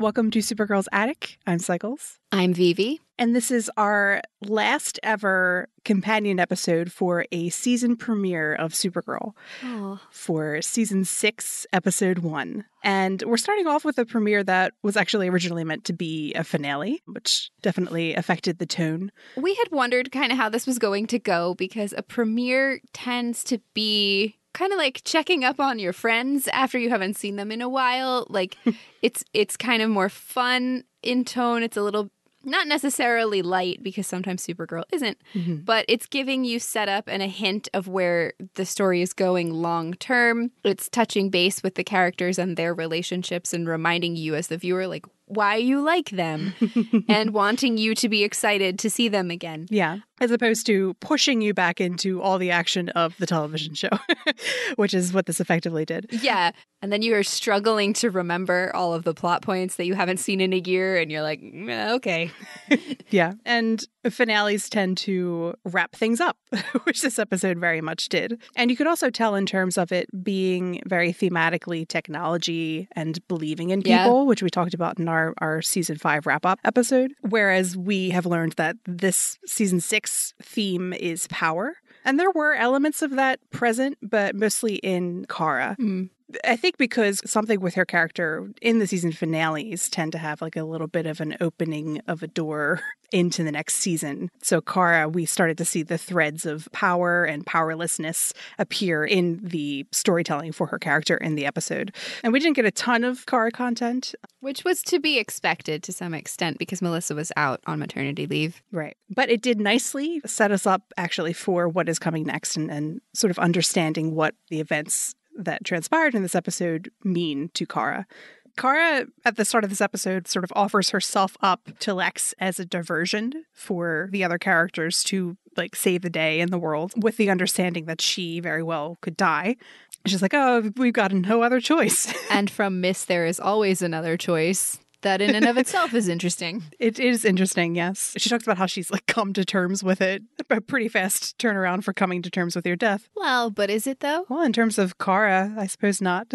Welcome to Supergirl's Attic. I'm Cycles. I'm Vivi. And this is our last ever companion episode for a season premiere of Supergirl Oh. for season six, episode one. And we're starting off with a premiere that was actually originally meant to be a finale, which definitely affected the tone. We had wondered kind of how this was going to go because a premiere tends to be kind of like checking up on your friends after you haven't seen them in a while. Like it's it's kind of more fun in tone. It's a little not necessarily light because sometimes Supergirl isn't, mm-hmm. but it's giving you setup and a hint of where the story is going long term. It's touching base with the characters and their relationships and reminding you as the viewer like why you like them and wanting you to be excited to see them again. Yeah. As opposed to pushing you back into all the action of the television show, which is what this effectively did. Yeah. And then you are struggling to remember all of the plot points that you haven't seen in a year, and you're like, "Mm, okay. Yeah. And finales tend to wrap things up, which this episode very much did. And you could also tell in terms of it being very thematically technology and believing in Yeah. people, which we talked about in our, our season five wrap up episode. Whereas we have learned that this season six theme is power. And there were elements of that present, but mostly in Kara. Mm. I think because something with her character in the season finales tend to have like a little bit of an opening of a door into the next season. So Kara, we started to see the threads of power and powerlessness appear in the storytelling for her character in the episode. And we didn't get a ton of Kara content. Which was to be expected to some extent because Melissa was out on maternity leave. Right. But it did nicely set us up actually for what is coming next and, and sort of understanding what the events that transpired in this episode mean to Kara. Kara, at the start of this episode, sort of offers herself up to Lex as a diversion for the other characters to like save the day in the world with the understanding that she very well could die. She's like, oh, we've got no other choice. And from Miss, there is always another choice. That in and of itself is interesting. It is interesting, yes. She talks about how she's like come to terms with it. A pretty fast turnaround for coming to terms with your death. Well, but is it though? Well, in terms of Kara, I suppose not.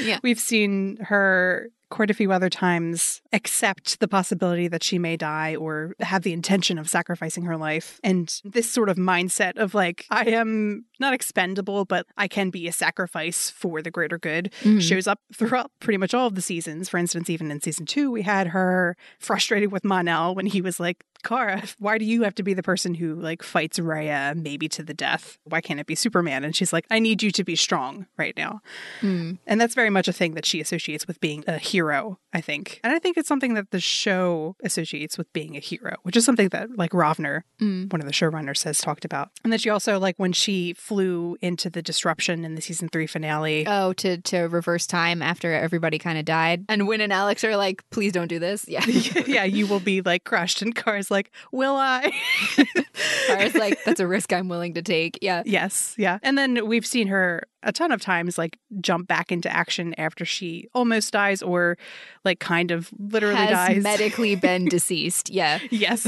Yeah. We've seen her quite a few other times accept the possibility that she may die or have the intention of sacrificing her life. And this sort of mindset of like, I am not expendable, but I can be a sacrifice for the greater good Mhm. shows up throughout pretty much all of the seasons. For instance, even in season two, we had her frustrated with Mon-El when he was like, Kara, why do you have to be the person who like fights Rhea maybe to the death? Why can't it be Superman? And she's like, I need you to be strong right now. Mm. And that's very much a thing that she associates with being a hero, I think. And I think it's something that the show associates with being a hero, which is something that like Rovner, Mm. one of the showrunners, has talked about. And that she also like when she flew into the disruption in the season three finale. Oh, to to reverse time after everybody kind of died, and Winn and Alex are like, "Please don't do this." Yeah, yeah, you will be like crushed. And Kara's like, Will I? Kara's like, "That's a risk I'm willing to take." Yeah, Yes, yeah. And then we've seen her a ton of times like jump back into action after she almost dies or like kind of literally has dies. medically been deceased. Yeah, yes.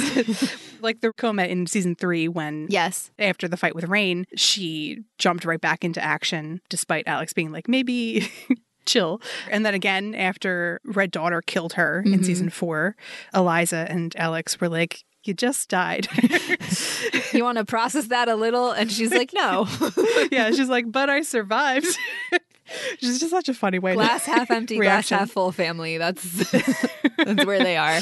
like the coma in season three when yes, after the fight with Reign, she jumped right back into action despite Alex being like, maybe chill. And then again, after Red Daughter killed her in Mhm. season four, Eliza and Alex were like, you just died. you want to process that a little, and she's like, "No." yeah, she's like, but I survived. She's just such a funny way glass half empty, glass half full family. That's that's where they are.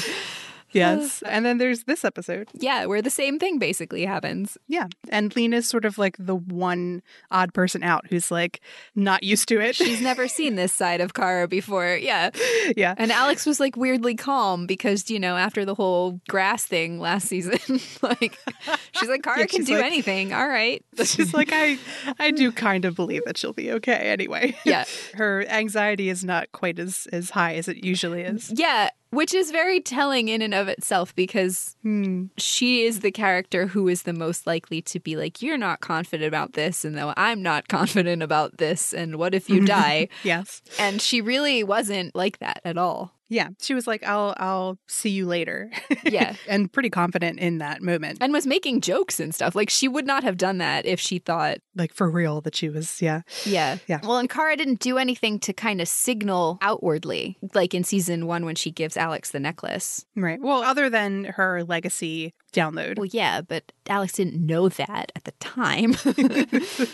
Yes. And then there's this episode. Yeah, where the same thing basically happens. Yeah. And Lena's sort of like the one odd person out who's like not used to it. She's never seen this side of Kara before. Yeah. yeah. And Alex was like weirdly calm because, you know, after the whole grass thing last season, like she's like, Kara Yeah, can do like- anything. All right. She's like, I I do kind of believe that she'll be okay anyway. Yeah. Her anxiety is not quite as as high as it usually is. Yeah. Which is very telling in and of itself because Hmm. she is the character who is the most likely to be like, You're not confident about this, and though I'm not confident about this, and what if you die? Yes. and she really wasn't like that at all. Yeah, she was like, "I'll I'll see you later." Yeah. and pretty confident in that moment, And was making jokes and stuff. Like she would not have done that if she thought, like for real that she was. Yeah, yeah. Yeah. Well, and Kara didn't do anything to kind of signal outwardly, like in season one when she gives Alex the necklace. right. Well, other than her legacy download, Well, yeah, but Alex didn't know that at the time.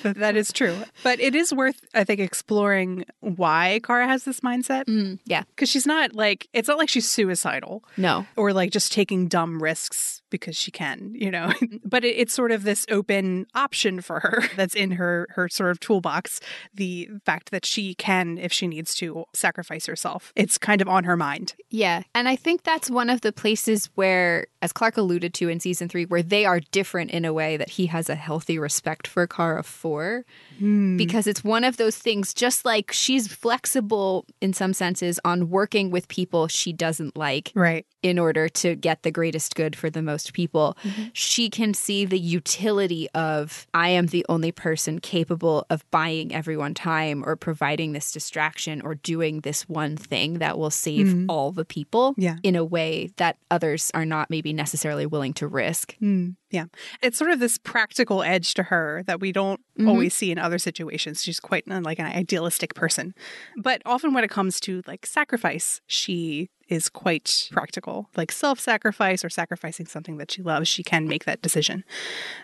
that is true. But it is worth, I think, exploring why Kara has this mindset Mm, yeah. because she's not like it's not like she's suicidal. No. or like just taking dumb risks because she can, you know. Mm-hmm. but it, it's sort of this open option for her that's in her her sort of toolbox. The fact that she can, if she needs to, sacrifice herself. It's kind of on her mind. Yeah. And I think that's one of the places where, as Clark alluded to in season three, where they are different in a way that he has a healthy respect for Kara for. Hmm. Because it's one of those things, just like she's flexible in some senses on working with people she doesn't like Right. In order to get the greatest good for the most people. She can see the utility of I am the only person capable of buying everyone time or providing this distraction or doing this one thing that will save all the people Yeah. in a way that others are not maybe necessarily willing to risk. Mm, yeah. It's sort of this practical edge to her that we don't always see in other situations. She's quite uh, like an idealistic person. But often when it comes to like sacrifice, she is quite practical. Like self sacrifice or sacrificing something that she loves, she can make that decision.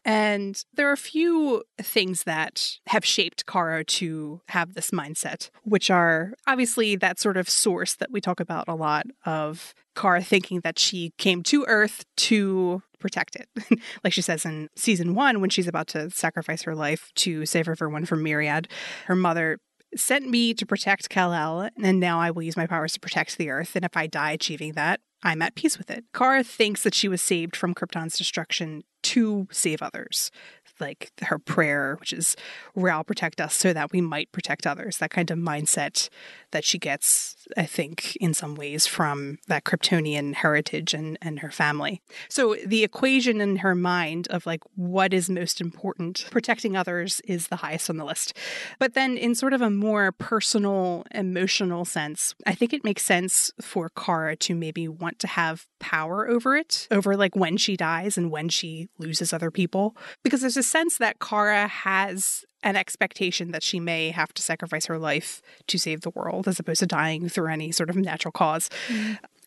And there are a few things that have shaped Kara to have this mindset, which are obviously that sort of source that we talk about a lot of Kara thinking that she came to Earth to protect it. like she says in season one, when she's about to sacrifice her life to save everyone from Myriad, her mother sent me to protect Kal-El, and now I will use my powers to protect the Earth. And if I die achieving that, I'm at peace with it. Kara thinks that she was saved from Krypton's destruction to save others. Like her prayer, which is, Rao, protect us so that we might protect others. That kind of mindset that she gets, I think, in some ways from that Kryptonian heritage and, and her family. So the equation in her mind of like what is most important, protecting others is the highest on the list. But then in sort of a more personal, emotional sense, I think it makes sense for Kara to maybe want to have power over it, over like when she dies and when she loses other people. Because there's a sense that Kara has an expectation that she may have to sacrifice her life to save the world as opposed to dying through any sort of natural cause.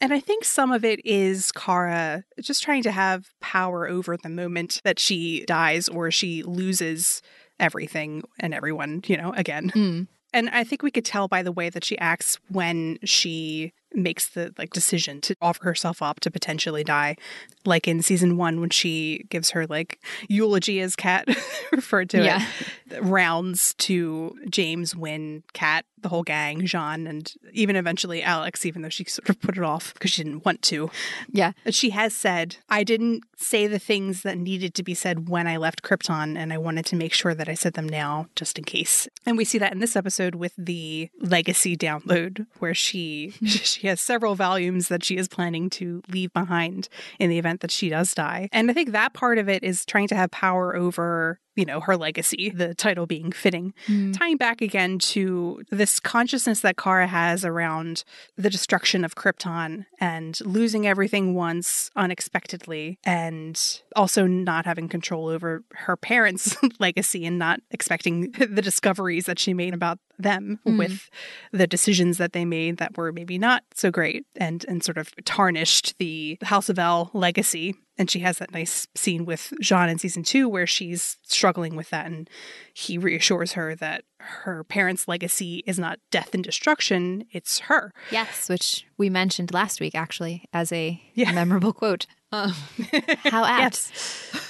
And I think some of it is Kara just trying to have power over the moment that she dies or she loses everything and everyone, you know, again. Mm. And I think we could tell by the way that she acts when she makes the like decision to offer herself up to potentially die. Like in season one when she gives her like eulogy as cat referred to Yeah. it. Rounds to James, Winn, cat the whole gang, J'onn, and even eventually Alex, even though she sort of put it off because she didn't want to. Yeah. But she has said, I didn't say the things that needed to be said when I left Krypton, and I wanted to make sure that I said them now just in case. And we see that in this episode with the legacy download, where she she has several volumes that she is planning to leave behind in the event that she does die. And I think that part of it is trying to have power over you know, her legacy, the title being fitting. Hmm. Tying back again to this consciousness that Kara has around the destruction of Krypton and losing everything once unexpectedly, and also not having control over her parents' legacy and not expecting the discoveries that she made about them hmm. with the decisions that they made that were maybe not so great and and sort of tarnished the House of El legacy and she has that nice scene with J'onn in season two where she's struggling with that and he reassures her that her parents' legacy is not death and destruction, it's her. Yes, which we mentioned last week actually as a Yeah. memorable quote. Um, how apt.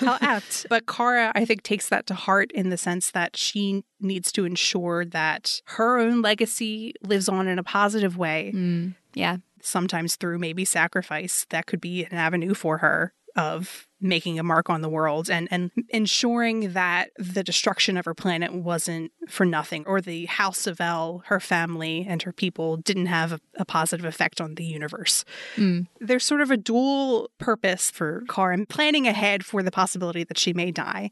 How apt. But Kara, I think, takes that to heart in the sense that she needs to ensure that her own legacy lives on in a positive way, Mm, yeah. sometimes through maybe sacrifice. That could be an avenue for her of making a mark on the world and, and ensuring that the destruction of her planet wasn't for nothing, or the House of El, her family, and her people didn't have a, a positive effect on the universe. Mm. There's sort of a dual purpose for Kara, planning ahead for the possibility that she may die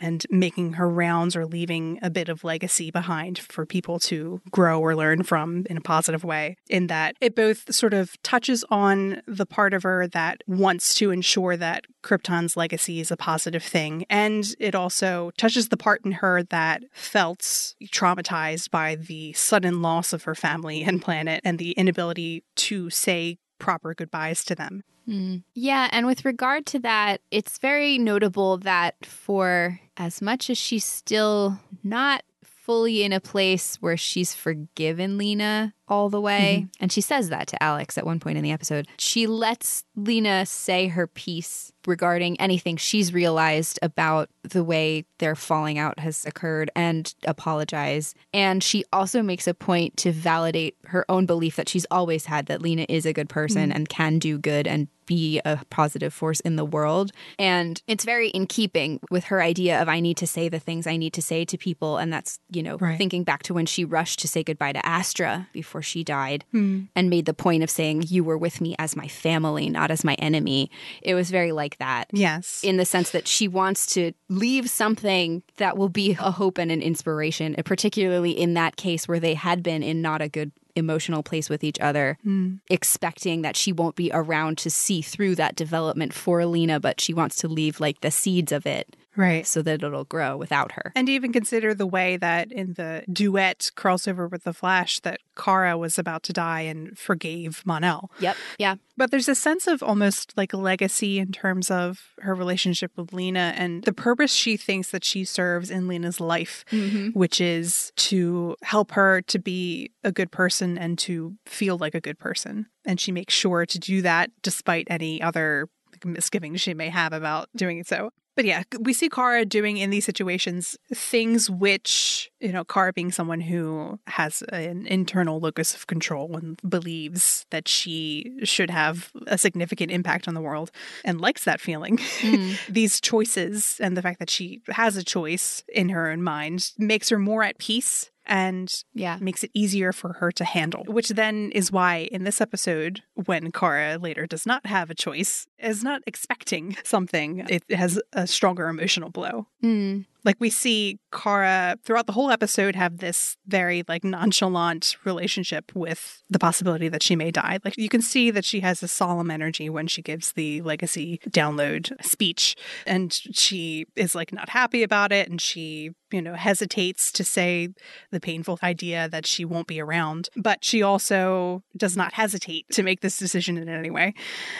and making her rounds or leaving a bit of legacy behind for people to grow or learn from in a positive way, in that it both sort of touches on the part of her that wants to ensure that Krypton's legacy is a positive thing. And it also touches the part in her that felt traumatized by the sudden loss of her family and planet and the inability to say proper goodbyes to them. Mm. Yeah, and with regard to that, it's very notable that for as much as she's still not fully in a place where she's forgiven Lena all the way. Mm-hmm. And she says that to Alex at one point in the episode. She lets Lena say her piece regarding anything she's realized about the way their falling out has occurred and apologize. And she also makes a point to validate her own belief that she's always had that Lena is a good person mm-hmm. and can do good and be a positive force in the world. And it's very in keeping with her idea of I need to say the things I need to say to people. And that's, you know, right. thinking back to when she rushed to say goodbye to Astra before before she died mm. and made the point of saying, You were with me as my family, not as my enemy. It was very like that. Yes. In the sense that she wants to leave something that will be a hope and an inspiration, particularly in that case where they had been in not a good emotional place with each other, mm. expecting that she won't be around to see through that development for Alina, but she wants to leave like the seeds of it Right. So that it'll grow without her. And even consider the way that in the duet crossover with The Flash that Kara was about to die and forgave Mon-El. Yep. Yeah. But there's a sense of almost like legacy in terms of her relationship with Lena and the purpose she thinks that she serves in Lena's life, mm-hmm. which is to help her to be a good person and to feel like a good person. And she makes sure to do that despite any other misgivings she may have about doing so. But yeah, we see Kara doing in these situations things which, you know, Kara being someone who has an internal locus of control and believes that she should have a significant impact on the world and likes that feeling. Mm. these choices and the fact that she has a choice in her own mind makes her more at peace and yeah. makes it easier for her to handle. Which then is why in this episode, when Kara later does not have a choice, is not expecting something, it has a stronger emotional blow. Mm. Like we see Kara throughout the whole episode have this very like nonchalant relationship with the possibility that she may die. Like you can see that she has a solemn energy when she gives the legacy download speech and she is like not happy about it and she, you know, hesitates to say the painful idea that she won't be around. But she also does not hesitate to make this decision in any way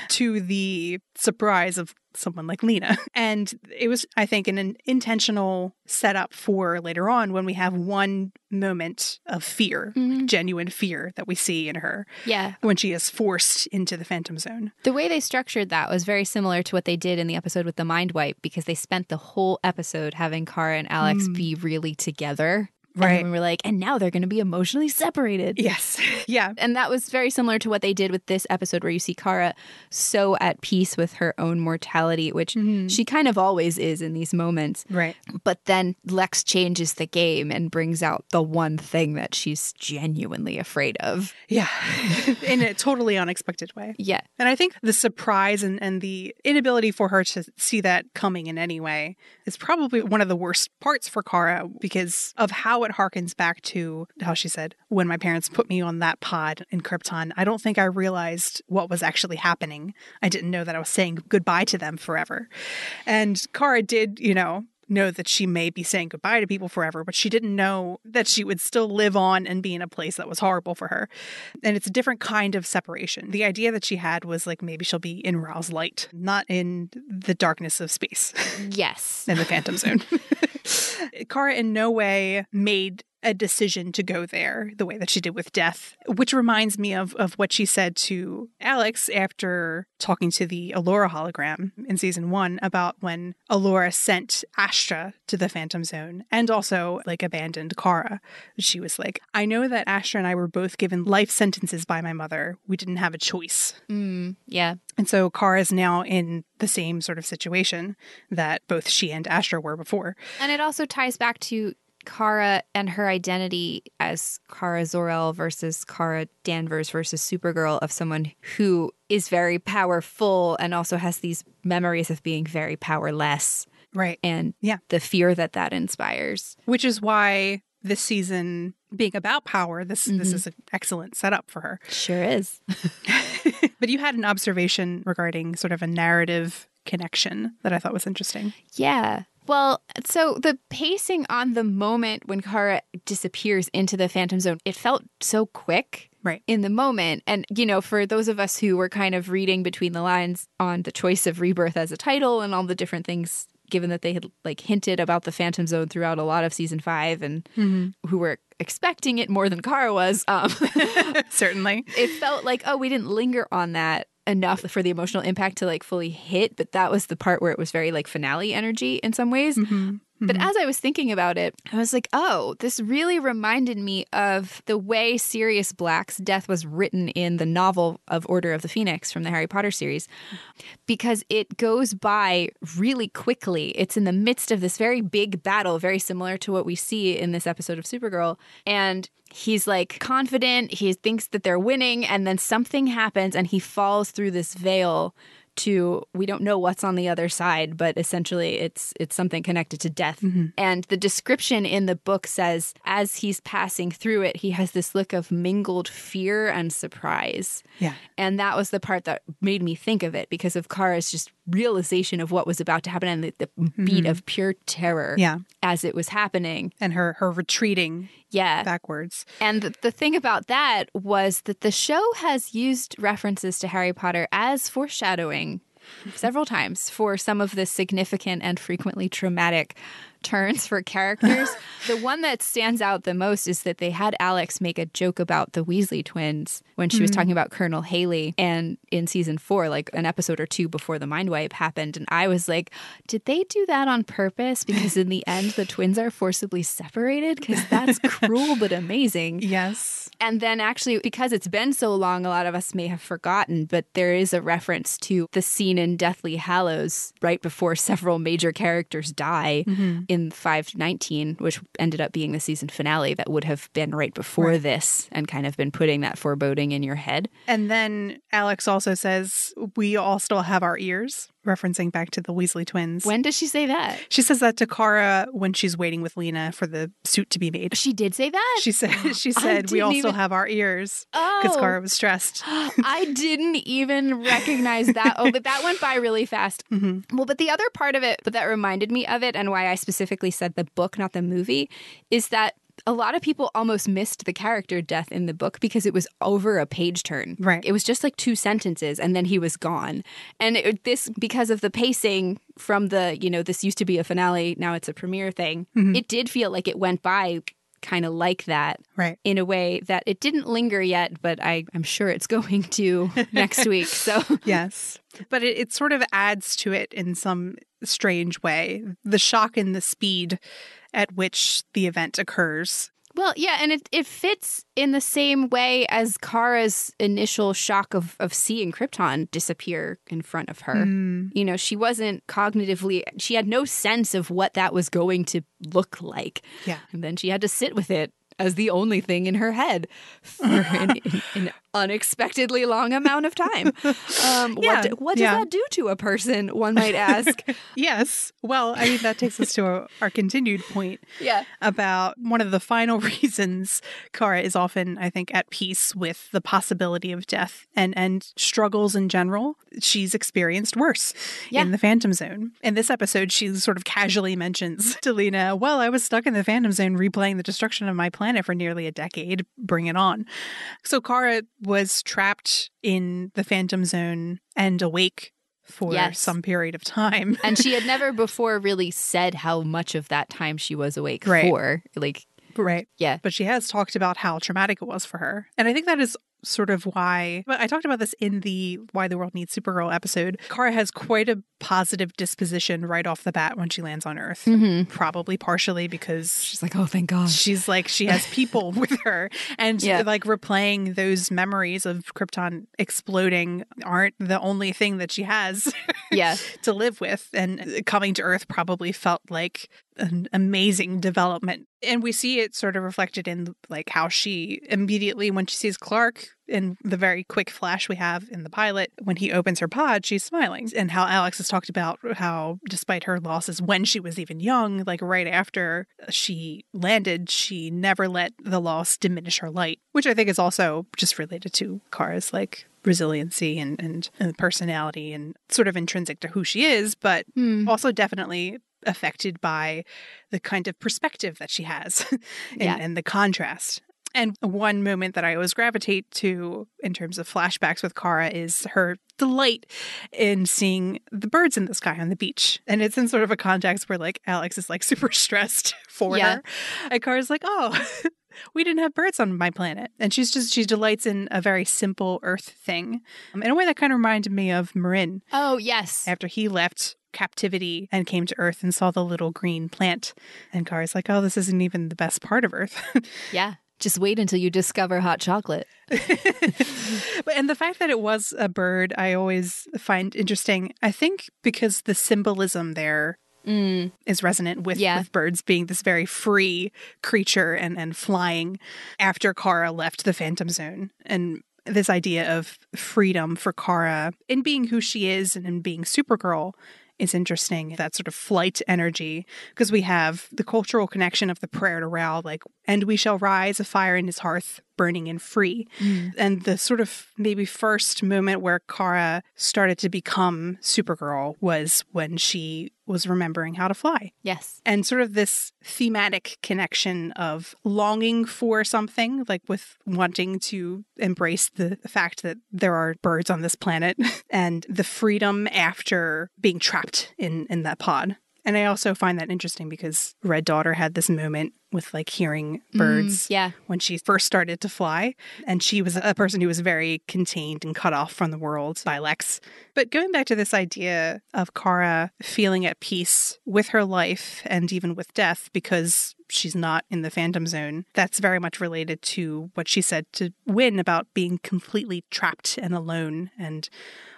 to the surprise of someone like Lena. And it was, I think, an intentional setup for later on when we have one moment of fear, mm-hmm. genuine fear that we see in her. Yeah. When she is forced into the Phantom Zone. The way they structured that was very similar to what they did in the episode with the Mind Wipe because they spent the whole episode having Kara and Alex mm. be really together. Right. And we were like, and now they're going to be emotionally separated. Yes. yeah. And that was very similar to what they did with this episode, where you see Kara so at peace with her own mortality, which mm-hmm. she kind of always is in these moments. Right. But then Lex changes the game and brings out the one thing that she's genuinely afraid of. Yeah. in a totally unexpected way. Yeah. And I think the surprise and, and the inability for her to see that coming in any way is probably one of the worst parts for Kara because of how it harkens back to how she said, when my parents put me on that pod in Krypton, I don't think I realized what was actually happening. I didn't know that I was saying goodbye to them forever. And Kara did, you know, know that she may be saying goodbye to people forever, but she didn't know that she would still live on and be in a place that was horrible for her. And it's a different kind of separation. The idea that she had was like maybe she'll be in Rao's light, not in the darkness of space. Yes. in the Phantom Zone. Kara in no way made a decision to go there the way that she did with death, which reminds me of, of what she said to Alex after talking to the Alura hologram in season one about when Alura sent Astra to the Phantom Zone and also like abandoned Kara. She was like, I know that Astra and I were both given life sentences by my mother. We didn't have a choice. Mm, yeah. And so Kara is now in the same sort of situation that both she and Astra were before. And it also ties back to Kara and her identity as Kara Zor-El versus Kara Danvers versus Supergirl of someone who is very powerful and also has these memories of being very powerless. Right. And yeah, the fear that that inspires. Which is why this season being about power, this mm-hmm. this is an excellent setup for her. Sure is. but you had an observation regarding sort of a narrative connection that I thought was interesting. Yeah. Well, so the pacing on the moment when Kara disappears into the Phantom Zone, it felt so quick. Right. In the moment. And, you know, for those of us who were kind of reading between the lines on the choice of Rebirth as a title and all the different things, given that they had like hinted about the Phantom Zone throughout a lot of season five and mm-hmm. who were expecting it more than Kara was. Um, Certainly. It felt like, oh, we didn't linger on that enough for the emotional impact to like fully hit, but that was the part where it was very like finale energy in some ways. Mm-hmm. But mm-hmm. as I was thinking about it, I was like, oh, this really reminded me of the way Sirius Black's death was written in the novel of Order of the Phoenix from the Harry Potter series, because it goes by really quickly. It's in the midst of this very big battle, very similar to what we see in this episode of Supergirl. And he's like confident, he thinks that they're winning, and then something happens and he falls through this veil to we don't know what's on the other side but essentially it's it's something connected to death. Mm-hmm. and the description in the book says as he's passing through it he has this look of mingled fear and surprise. Yeah. And that was the part that made me think of it because of Kara's just realization of what was about to happen and the, the mm-hmm. beat of pure terror yeah. as it was happening and her her retreating yeah backwards and the, the thing about that was that the show has used references to harry potter as foreshadowing several times for some of the significant and frequently traumatic turns for characters. the one that stands out the most is that they had Alex make a joke about the Weasley twins when she mm-hmm. was talking about Colonel Haley and in season 4 like an episode or two before the mind wipe happened and I was like, did they do that on purpose because in the end the twins are forcibly separated cuz that's cruel but amazing. Yes. And then actually because it's been so long a lot of us may have forgotten, but there is a reference to the scene in Deathly Hallows right before several major characters die. Mm-hmm in 519, which ended up being the season finale that would have been right before right. this and kind of been putting that foreboding in your head. And then Alex also says, We all still have our ears, referencing back to the Weasley twins. When does she say that? She says that to Kara when she's waiting with Lena for the suit to be made. She did say that? She said, she said, We also even... have our ears because oh. Kara was stressed. I didn't even recognize that. Oh, but that went by really fast. Mm-hmm. Well, but the other part of it, but that reminded me of it and why I specifically specifically said the book, not the movie, is that a lot of people almost missed the character death in the book because it was over a page turn. Right. It was just like two sentences and then he was gone. And it, this, because of the pacing from the, you know, this used to be a finale, now it's a premiere thing, mm-hmm. it did feel like it went by kind of like that. Right. In a way that it didn't linger yet, but I, I'm sure it's going to next week. So, yes. But it, it sort of adds to it in some strange way. The shock and the speed at which the event occurs. Well, yeah, and it, it fits in the same way as Kara's initial shock of, of seeing Krypton disappear in front of her. Mm. You know, she wasn't cognitively, she had no sense of what that was going to look like. Yeah. And then she had to sit with it as the only thing in her head for an, an unexpectedly long amount of time. Um, yeah, what, what does yeah. that do to a person, one might ask? yes. Well, I mean, that takes us to a, our continued point yeah. about one of the final reasons Kara is often, I think, at peace with the possibility of death and, and struggles in general. She's experienced worse yeah. in the Phantom Zone. In this episode, she sort of casually mentions to Lena, Well, I was stuck in the Phantom Zone replaying the destruction of my planet for nearly a decade. Bring it on. So Kara was trapped in the Phantom Zone and awake for yes. some period of time. and she had never before really said how much of that time she was awake right. for. Like Right. Yeah. But she has talked about how traumatic it was for her. And I think that is sort of why but I talked about this in the Why the World Needs Supergirl episode. Kara has quite a positive disposition right off the bat when she lands on Earth. Mm-hmm. Probably partially because She's like, oh, thank God. she's like she has people with her and Yeah. like replaying those memories of Krypton exploding aren't the only thing that she has Yeah. to live with and coming to earth probably felt like an amazing development and we see it sort of reflected in like how she immediately when she sees clark in the very quick flash we have in the pilot when he opens her pod she's smiling and how alex has talked about how despite her losses when she was even young like right after she landed she never let the loss diminish her light which i think is also just related to kara's like resiliency and, and, and personality and sort of intrinsic to who she is but Hmm. also definitely affected by the kind of perspective that she has and, Yeah. and the contrast. And one moment that I always gravitate to in terms of flashbacks with Kara is her delight in seeing the birds in the sky on the beach. And it's in sort of a context where like Alex is like super stressed for Yeah. her. And Kara's like, oh, we didn't have birds on my planet. And she's just, she delights in a very simple earth thing. Um, in a way that kind of reminded me of Marin Oh, yes. after he left captivity and came to Earth and saw the little green plant. And Kara's like, oh, this isn't even the best part of Earth. Yeah. Just wait until you discover hot chocolate. but and the fact that it was a bird, I always find interesting. I think because the symbolism there Mm. is resonant with, Yeah. with birds being this very free creature and, and flying after Kara left the Phantom Zone. And this idea of freedom for Kara in being who she is and in being Supergirl is interesting. That sort of flight energy, because we have the cultural connection of the prayer to Rao, like, and we shall rise a fire in his hearth, burning and free. Mm. And the sort of maybe first moment where Kara started to become Supergirl was when she was remembering how to fly. Yes. And sort of this thematic connection of longing for something, like with wanting to embrace the fact that there are birds on this planet and the freedom after being trapped in, in that pod. And I also find that interesting because Red Daughter had this moment with like hearing mm, birds Yeah. when she first started to fly. And she was a person who was very contained and cut off from the world by Lex. But going back to this idea of Kara feeling at peace with her life and even with death because she's not in the phantom zone, that's very much related to what she said to Winn about being completely trapped and alone and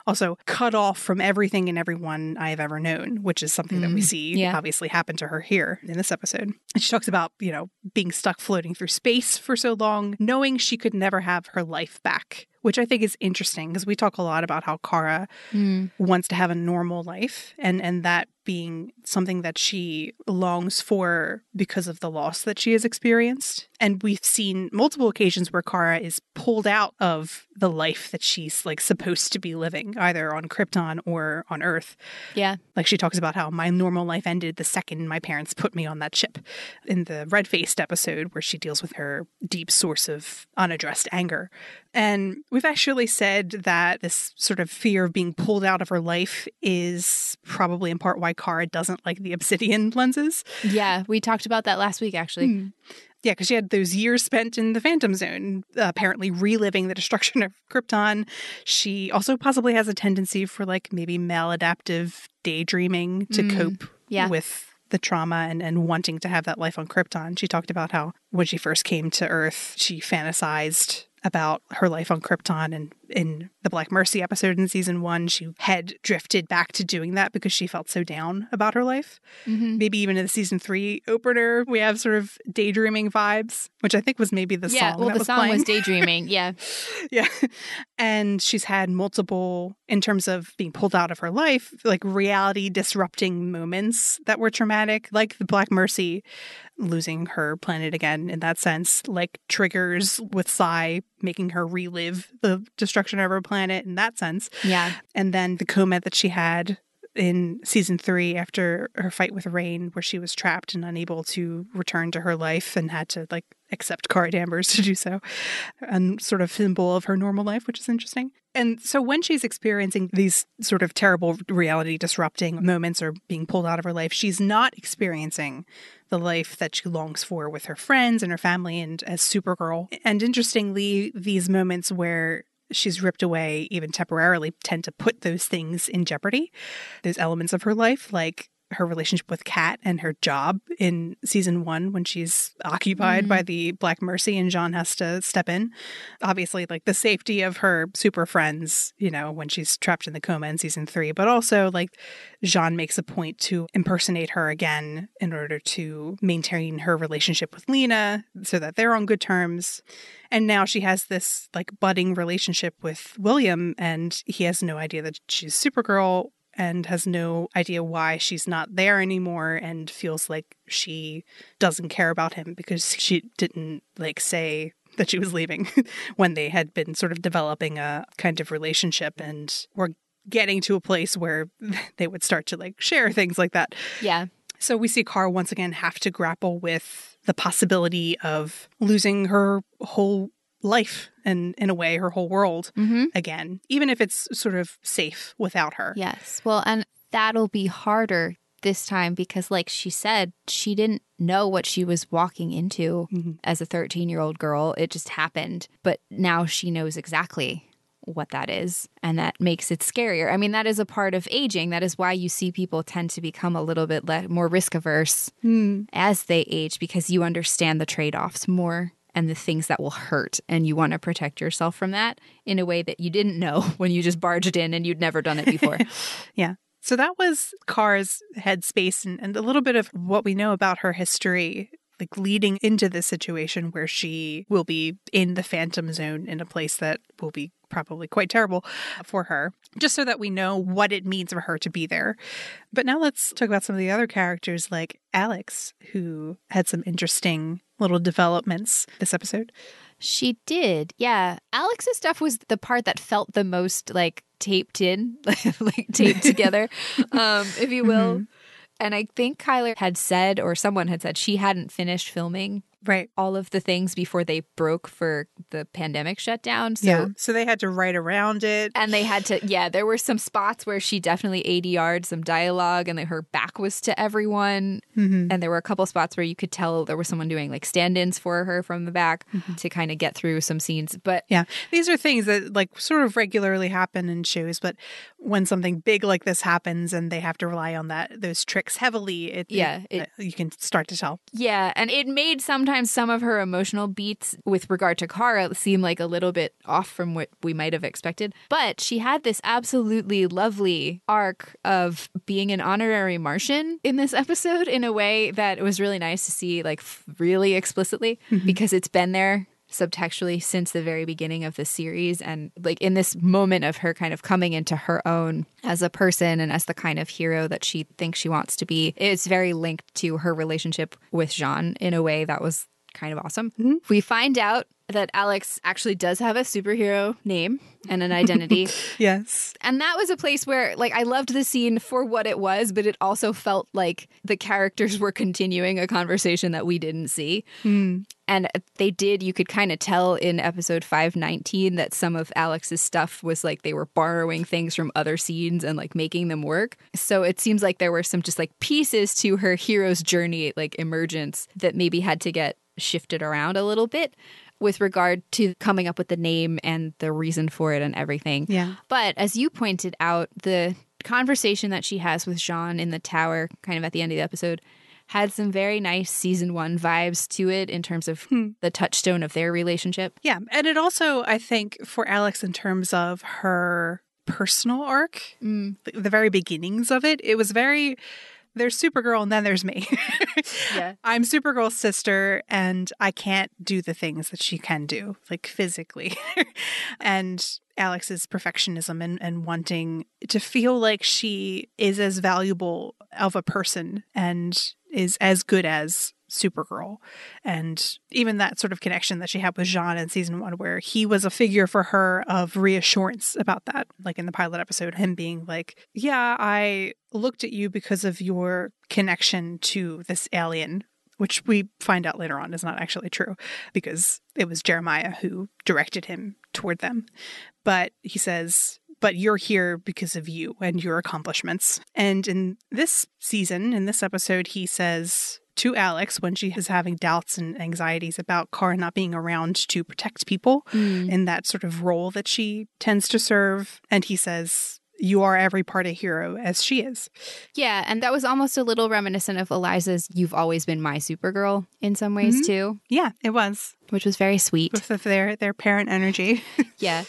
also cut off from everything and everyone I have ever known, which is something that we see yeah. obviously happen to her here in this episode. And she talks about, you know, being stuck floating through space for so long, knowing she could never have her life back, which I think is interesting because we talk a lot about how Kara Mm. wants to have a normal life and and that being something that she longs for because of the loss that she has experienced. And we've seen multiple occasions where Kara is pulled out of the life that she's like supposed to be living, either on Krypton or on Earth. Yeah. Like she talks about how my normal life ended the second my parents put me on that ship in the red faced episode where she deals with her deep source of unaddressed anger. And we've actually said that this sort of fear of being pulled out of her life is probably in part why Kara doesn't like the obsidian lenses. Yeah. We talked about that last week, actually. Hmm. Yeah, because she had those years spent in the Phantom Zone, apparently reliving the destruction of Krypton. She also possibly has a tendency for like maybe maladaptive daydreaming to Mm, cope yeah. with the trauma and, and wanting to have that life on Krypton. She talked about how when she first came to Earth, she fantasized about her life on Krypton and in the Black Mercy episode in season one, she had drifted back to doing that because she felt so down about her life Mhm. maybe even in the season three opener, we have sort of daydreaming vibes, which I think was maybe the Yeah. song. Well, the was song playing. was Daydreaming. Yeah. yeah. And she's had multiple, in terms of being pulled out of her life, like reality disrupting moments that were traumatic, like the Black Mercy losing her planet again in that sense, like triggers with Psi making her relive the destruction of her planet in that sense. Yeah. And then the coma that she had in season three after her fight with Reign, where she was trapped and unable to return to her life and had to like accept Kara Danvers to do so, and sort of symbol of her normal life, which is interesting. And so when she's experiencing these sort of terrible reality disrupting moments or being pulled out of her life, she's not experiencing the life that she longs for with her friends and her family and as Supergirl. And interestingly, these moments where she's ripped away, even temporarily, tend to put those things in jeopardy, those elements of her life, like her relationship with Cat and her job in season one when she's occupied mm-hmm. by the Black Mercy and J'onn has to step in. Obviously, like the safety of her super friends, you know, when she's trapped in the coma in season three, but also like J'onn makes a point to impersonate her again in order to maintain her relationship with Lena so that they're on good terms. And now she has this like budding relationship with William, and he has no idea that she's Supergirl and has no idea why she's not there anymore and feels like she doesn't care about him because she didn't like say that she was leaving when they had been sort of developing a kind of relationship and were getting to a place where they would start to like share things like that. Yeah. So we see Kara once again have to grapple with the possibility of losing her whole life and in a way her whole world mm-hmm. again even if it's sort of safe without her yes well and that'll be harder this time because like she said she didn't know what she was walking into mm-hmm. as a 13 year old girl it just happened but now she knows exactly what that is and that makes it scarier i mean that is a part of aging that is why you see people tend to become a little bit le- more risk averse mm. as they age because you understand the trade-offs more and the things that will hurt. And you want to protect yourself from that in a way that you didn't know when you just barged in and you'd never done it before. yeah. So that was Kara's headspace and, and a little bit of what we know about her history like leading into this situation where she will be in the phantom zone in a place that will be probably quite terrible for her, just so that we know what it means for her to be there. But now let's talk about some of the other characters like Alex, who had some interesting little developments this episode. She did. Yeah. Alex's stuff was the part that felt the most like taped in, like taped together, um, if you will. Mm-hmm. And I think Chyler had said, or someone had said, she hadn't finished filming right all of the things before they broke for the pandemic shutdown so yeah. so they had to write around it and they had to yeah there were some spots where she definitely ADR'd some dialogue and her back was to everyone mm-hmm. and there were a couple spots where you could tell there was someone doing like stand-ins for her from the back mm-hmm. to kind of get through some scenes but yeah these are things that like sort of regularly happen in shows but when something big like this happens and they have to rely on that those tricks heavily it yeah it, it, you can start to tell yeah and it made sometimes sometimes some of her emotional beats with regard to Kara seem like a little bit off from what we might have expected. But she had this absolutely lovely arc of being an honorary Martian in this episode in a way that was really nice to see, like, really explicitly, mm-hmm. because it's been there subtextually since the very beginning of the series and like in this moment of her kind of coming into her own as a person and as the kind of hero that she thinks she wants to be it's very linked to her relationship with J'onn in a way that was kind of awesome. Mm-hmm. We find out that Alex actually does have a superhero name and an identity. yes. And that was a place where like I loved the scene for what it was, but it also felt like the characters were continuing a conversation that we didn't see. Mm. And they did, you could kind of tell in episode 519 that some of Alex's stuff was like they were borrowing things from other scenes and like making them work. So it seems like there were some just like pieces to her hero's journey, like emergence, that maybe had to get shifted around a little bit with regard to coming up with the name and the reason for it and everything. Yeah. But as you pointed out, the conversation that she has with J'onn in the tower, kind of at the end of the episode, had some very nice season one vibes to it in terms of hmm. the touchstone of their relationship. Yeah. And it also, I think, for Alex, in terms of her personal arc, mm. the, the very beginnings of it, it was very there's Supergirl and then there's me. yeah. I'm Supergirl's sister and I can't do the things that she can do, like physically. and Alex's perfectionism and, and wanting to feel like she is as valuable of a person and is as good as Supergirl. And even that sort of connection that she had with J'onn in season one, where he was a figure for her of reassurance about that. Like in the pilot episode, him being like, Yeah, I looked at you because of your connection to this alien. Which we find out later on is not actually true because it was Jeremiah who directed him toward them. But he says, but you're here because of you and your accomplishments. And in this season, in this episode, he says to Alex when she is having doubts and anxieties about Kara not being around to protect people Mm. in that sort of role that she tends to serve. And he says, You are every part a hero as she is. Yeah, and that was almost a little reminiscent of Eliza's You've Always Been My Supergirl in some ways Mhm. too, Yeah, it was. which was very sweet. With their, their parent energy. Yeah.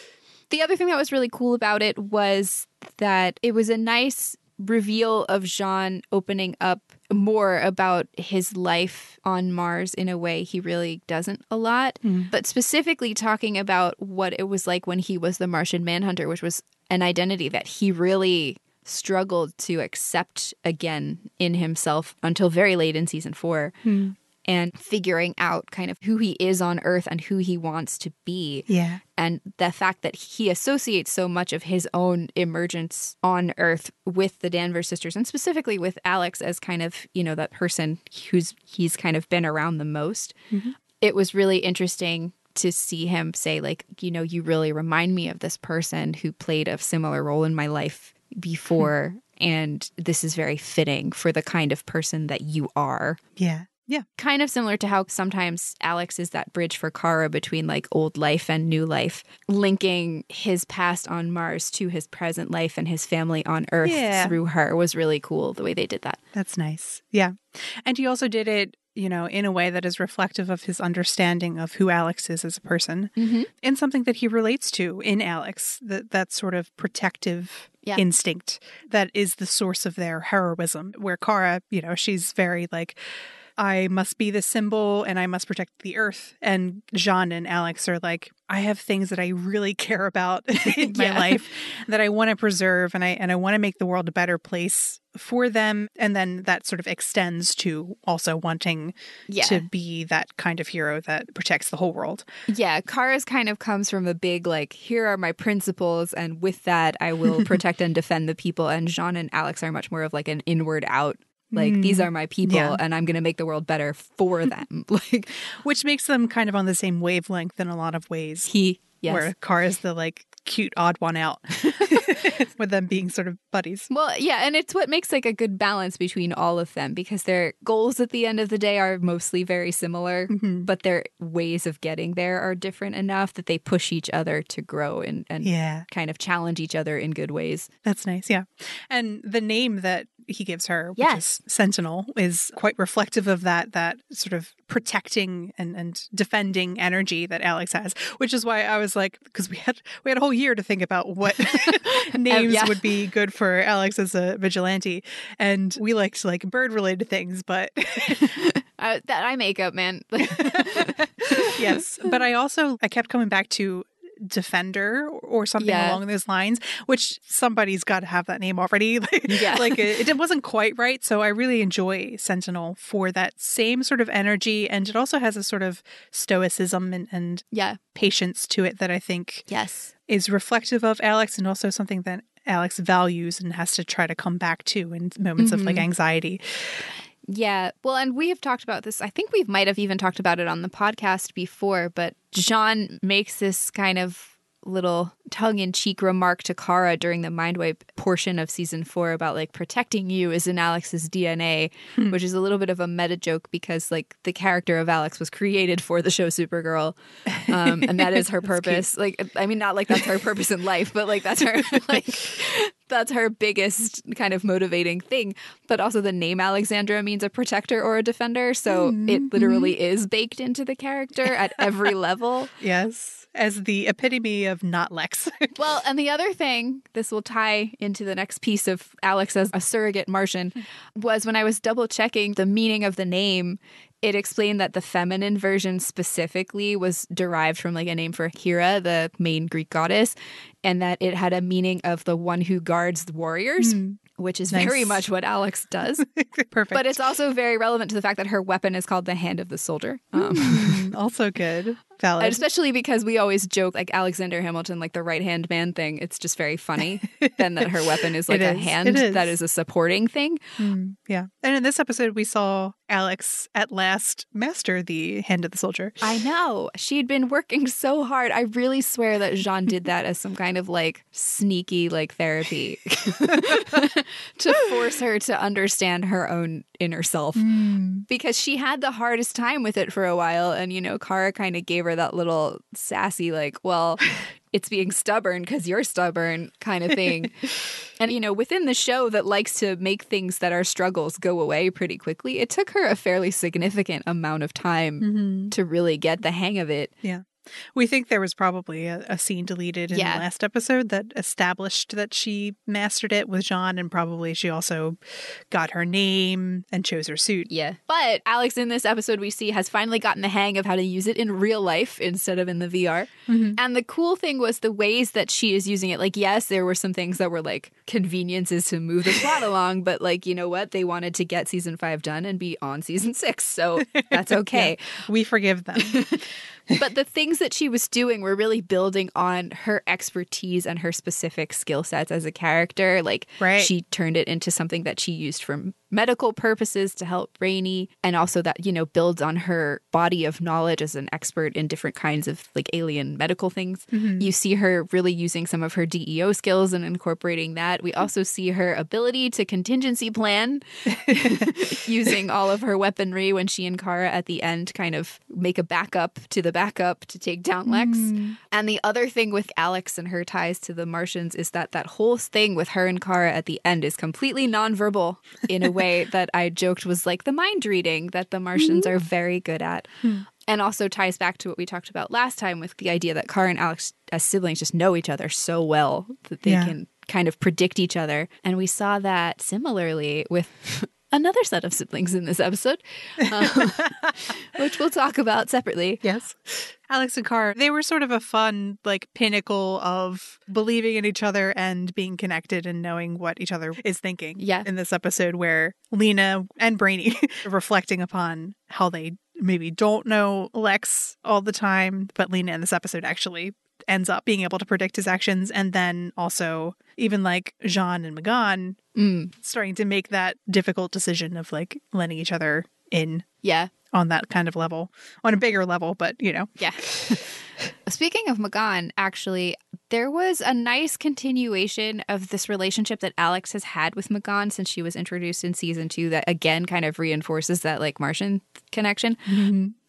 The other thing that was really cool about it was that it was a nice reveal of J'onn opening up more about his life on Mars in a way he really doesn't a lot, Mm. but specifically talking about what it was like when he was the Martian Manhunter, which was an identity that he really struggled to accept again in himself until very late in season 4 Mm. And figuring out kind of who he is on earth and who he wants to be Yeah. and the fact that he associates so much of his own emergence on earth with the danvers sisters and specifically with alex as kind of you know that person who's he's kind of been around the most Mhm. it was really interesting to see him say like you know you really remind me of this person who played a similar role in my life before and this is very fitting for the kind of person that you are Yeah. Yeah. kind of similar to how sometimes Alex is that bridge for Kara between like old life and new life, linking his past on Mars to his present life and his family on Earth Yeah. through her was really cool the way they did that. That's nice. Yeah. And he also did it, you know, in a way that is reflective of his understanding of who Alex is as a person Mm-hmm. and something that he relates to in Alex, that, that sort of protective Yeah. instinct that is the source of their heroism. Where Kara, you know, she's very like, I must be the symbol and I must protect the earth. And J'onn and Alex are like, I have things that I really care about in my Yeah. life that I want to preserve and I and I want to make the world a better place for them. And then that sort of extends to also wanting Yeah. to be that kind of hero that protects the whole world. Yeah, Kara's kind of comes from a big like here are my principles and with that I will protect and defend the people and J'onn and Alex are much more of like an inward out like Mm. these are my people Yeah. and I'm going to make the world better for them. like Which makes them kind of on the same wavelength in a lot of ways. he yes. Where Kara is the like cute odd one out with them being sort of buddies. Well, yeah, and it's what makes like a good balance between all of them because their goals at the end of the day are mostly very similar, Mhm. but their ways of getting there are different enough that they push each other to grow and, and Yeah, kind of challenge each other in good ways. that's nice. Yeah. And the name that he gives her, which Yes. is Sentinel, is quite reflective of that that sort of protecting and, and defending energy that Alex has, which is why I was like, because we had we had a whole year to think about what names yeah. would be good for Alex as a vigilante. And we liked like bird related things, but Uh, that I make up, man. yes. But I also I kept coming back to defender or something Yeah. along those lines which somebody's got to have that name already like, Yeah. like it, it wasn't quite right so i really enjoy sentinel for that same sort of energy and it also has a sort of stoicism and, and yeah. patience to it that i think Yes. is reflective of alex and also something that alex values and has to try to come back to in moments of like Mhm. anxiety Yeah. Well, and we have talked about this. I think we might have even talked about it on the podcast before, but J'onn makes this kind of little tongue in cheek remark to Kara during the mind wipe portion of season four about like protecting you is in Alex's DNA, Hmm. which is a little bit of a meta joke because like the character of Alex was created for the show Supergirl. Um, and that is her That's cute. purpose. Like, I mean, not like that's her purpose in life, but like that's her, like, that's her biggest kind of motivating thing. But also, the name Alexandra means a protector or a defender. So it Mhm, literally is baked into the character at every level. yes as the epitome of not lex Well, and the other thing, this will tie into the next piece of Alex as a surrogate Martian, was when I was double checking the meaning of the name, it explained that the feminine version specifically was derived from like a name for Hera, the main Greek goddess, and that it had a meaning of the one who guards the warriors. Mm. which is Nice. very much what Alex does. Perfect. but it's also very relevant to the fact that her weapon is called the Hand of the Soldier. Um, Mm, also good. Valid. and especially because we always joke like Alexander Hamilton, like the right hand man thing. It's just very funny. then that her weapon is like It a hand is. that is a supporting thing. Mm, yeah. And in this episode, we saw Alex at last master the hand of the soldier. I know. She'd been working so hard. I really swear that J'onn did that as some kind of like sneaky like therapy to force her to understand her own inner self. Mm. Because she had the hardest time with it for a while. And, you know, Kara kind of gave her that little sassy, like, well, it's being stubborn because you're stubborn kind of thing. and, you know, within the show that likes to make things that are struggles go away pretty quickly, it took her a fairly significant amount of time Mhm. to really get the hang of it. We think there was probably a, a scene deleted in Yeah. the last episode that established that she mastered it with J'onn, and probably she also got her name and chose her suit. Yeah. But Alex in this episode we see has finally gotten the hang of how to use it in real life instead of in the VR. Mhm. And the cool thing was the ways that she is using it. Like, yes, there were some things that were like conveniences to move the plot along, but like, you know what? They wanted to get season five done and be on season six. So that's okay. We forgive them. but the things that she was doing were really building on her expertise and her specific skill sets as a character. Like, Right. she turned it into something that she used for medical purposes to help Brainy, and also that, you know, builds on her body of knowledge as an expert in different kinds of like alien medical things. Mhm. You see her really using some of her DEO skills and incorporating that. We also see her ability to contingency plan using all of her weaponry when she and Kara at the end kind of make a backup to the backup to take down Lex. Mm. And the other thing with Alex and her ties to the Martians is that that whole thing with her and Kara at the end is completely nonverbal in a way that I joked was like the mind reading that the Martians are very good at. Hmm. And also ties back to what we talked about last time with the idea that Kara and Alex as siblings just know each other so well that they Yeah. can kind of predict each other. And we saw that similarly with another set of siblings in this episode, um, which we'll talk about separately. Yes. Alex and Kara, they were sort of a fun, like, pinnacle of believing in each other and being connected and knowing what each other is thinking. Yeah. In this episode, where Lena and Brainy are reflecting upon how they maybe don't know Lex all the time, but Lena in this episode actually ends up being able to predict his actions. And then also, even like J'onn and M'gann Mm, starting to make that difficult decision of like letting each other in yeah. on that kind of level, on a bigger level, but you know. Yeah. Speaking of M'gann, actually, there was a nice continuation of this relationship that Alex has had with M'gann since she was introduced in season two that again kind of reinforces that like Martian connection.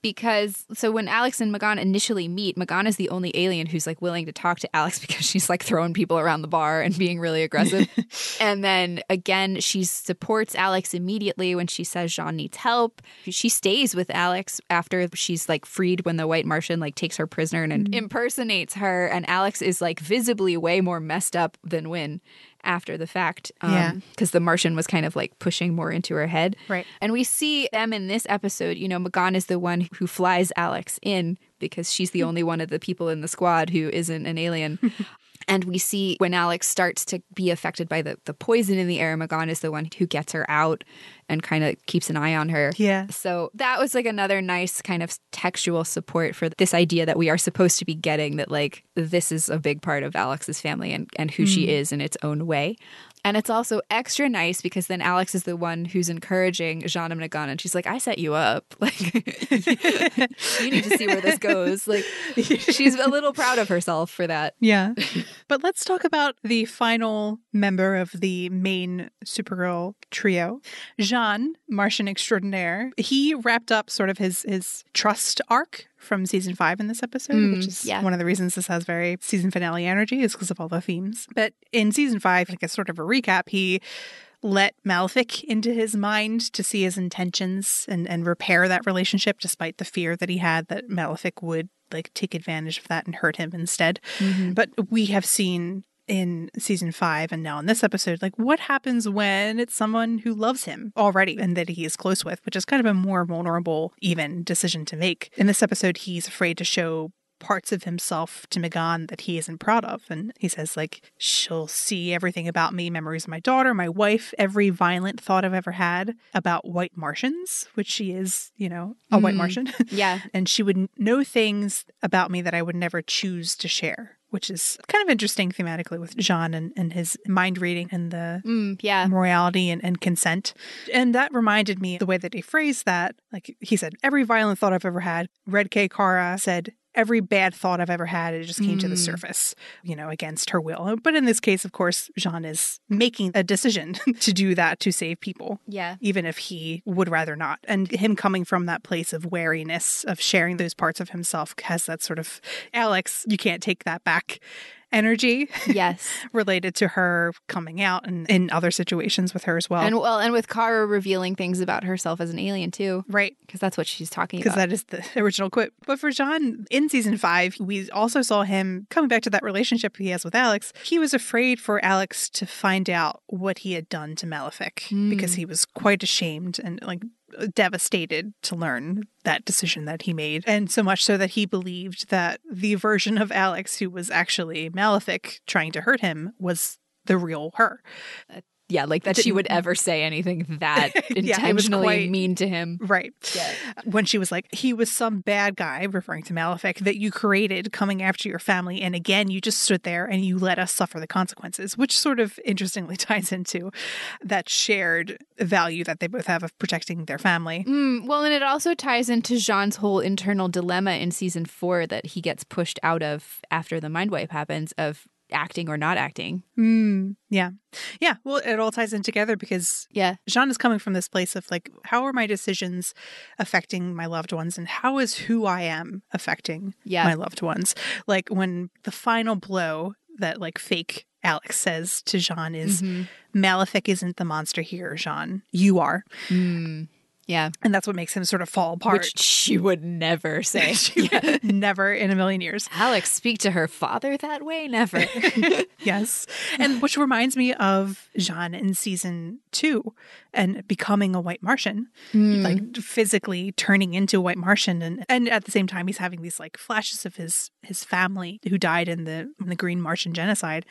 Because so when Alex and M'gann initially meet, M'gann is the only alien who's like willing to talk to Alex because she's like throwing people around the bar and being really aggressive. and then again, she supports Alex immediately when she says J'onn needs help. She stays with Alex after she's like freed when the white Martian like takes her prisoner and mm-hmm. impersonates her. And Alex is like visibly way more messed up than Winn after the fact. Yeah. Um, because the Martian was kind of like pushing more into her head. Right. And we see them in this episode. You know, M'gann is the one who flies Alex in because she's the only one of the people in the squad who isn't an alien. and we see when Alex starts to be affected by the, the poison in the air, M'gann is the one who gets her out and kind of keeps an eye on her. Yeah. So that was like another nice kind of textual support for this idea that we are supposed to be getting that like this is a big part of Alex's family and, and who she mm. is in its own way. And it's also extra nice because then Alex is the one who's encouraging J'onn and M'gann and she's like, I set you up. Like you need to see where this goes. Like she's a little proud of herself for that. Yeah. but let's talk about the final member of the main Supergirl trio. J'onn, Martian extraordinaire. He wrapped up sort of his his trust arc from season five in this episode, Mm, which is yeah. one of the reasons this has very season finale energy, is because of all the themes. But in season five, like a sort of a recap, he let Malefic into his mind to see his intentions and, and repair that relationship despite the fear that he had that Malefic would like take advantage of that and hurt him instead. But we have seen in season five and now in this episode, like what happens when it's someone who loves him already and that he is close with, which is kind of a more vulnerable, even decision to make. In this episode, he's afraid to show parts of himself to M'gann that he isn't proud of. And he says, like, she'll see everything about me, memories of my daughter, my wife, every violent thought I've ever had about white Martians, which she is, you know, a white Mm. Martian. Yeah. and she would know things about me that I would never choose to share, which is kind of interesting thematically with J'onn and, and his mind reading and the Mm, yeah. morality and, and consent. And that reminded me the way that he phrased that. Like he said, every violent thought I've ever had. Red K. Kara said, every bad thought I've ever had, it just came to the Mm. surface, you know, against her will. But in this case, of course, J'onn is making a decision to do that to save people. Yeah. Even if he would rather not. And him coming from that place of wariness, of sharing those parts of himself, has that sort of Alex, you can't take that back energy Yes. related to her coming out and in other situations with her as well. and well, and with Kara revealing things about herself as an alien too, right. because that's what she's talking Because that is the original quote. But for J'onn, in season five, we also saw him coming back to that relationship he has with Alex. He was afraid for Alex to find out what he had done to Malefic Hmm. because he was quite ashamed and like devastated to learn that decision that he made. And so much so that he believed that the version of Alex who was actually Malefic trying to hurt him was the real her. Yeah, like that she would ever say anything that Yeah, intentionally quite- mean to him. Right. Yeah. When she was like, he was some bad guy, referring to Malefic, that you created coming after your family. And again, you just stood there and you let us suffer the consequences, which sort of interestingly ties into that shared value that they both have of protecting their family. Mm, well, and it also ties into J'onn's whole internal dilemma in season four that he gets pushed out of after the mind wipe happens of acting or not acting. Mm, yeah. Yeah. Well, it all ties in together because Yeah. J'onn is coming from this place of like, how are my decisions affecting my loved ones and how is who I am affecting Yeah. my loved ones? Like when the final blow that like fake Alex says to J'onn is Mhm. Malefic isn't the monster here, J'onn. You are. Mm, yeah. And that's what makes him sort of fall apart. Which she would never say. Would never in a million years. Alex speak to her father that way? Never. yes. And which reminds me of J'onn in season two and becoming a white Martian, Mm. like physically turning into a white Martian. And, and at the same time, he's having these like flashes of his, his family who died in the, in the Green Martian genocide.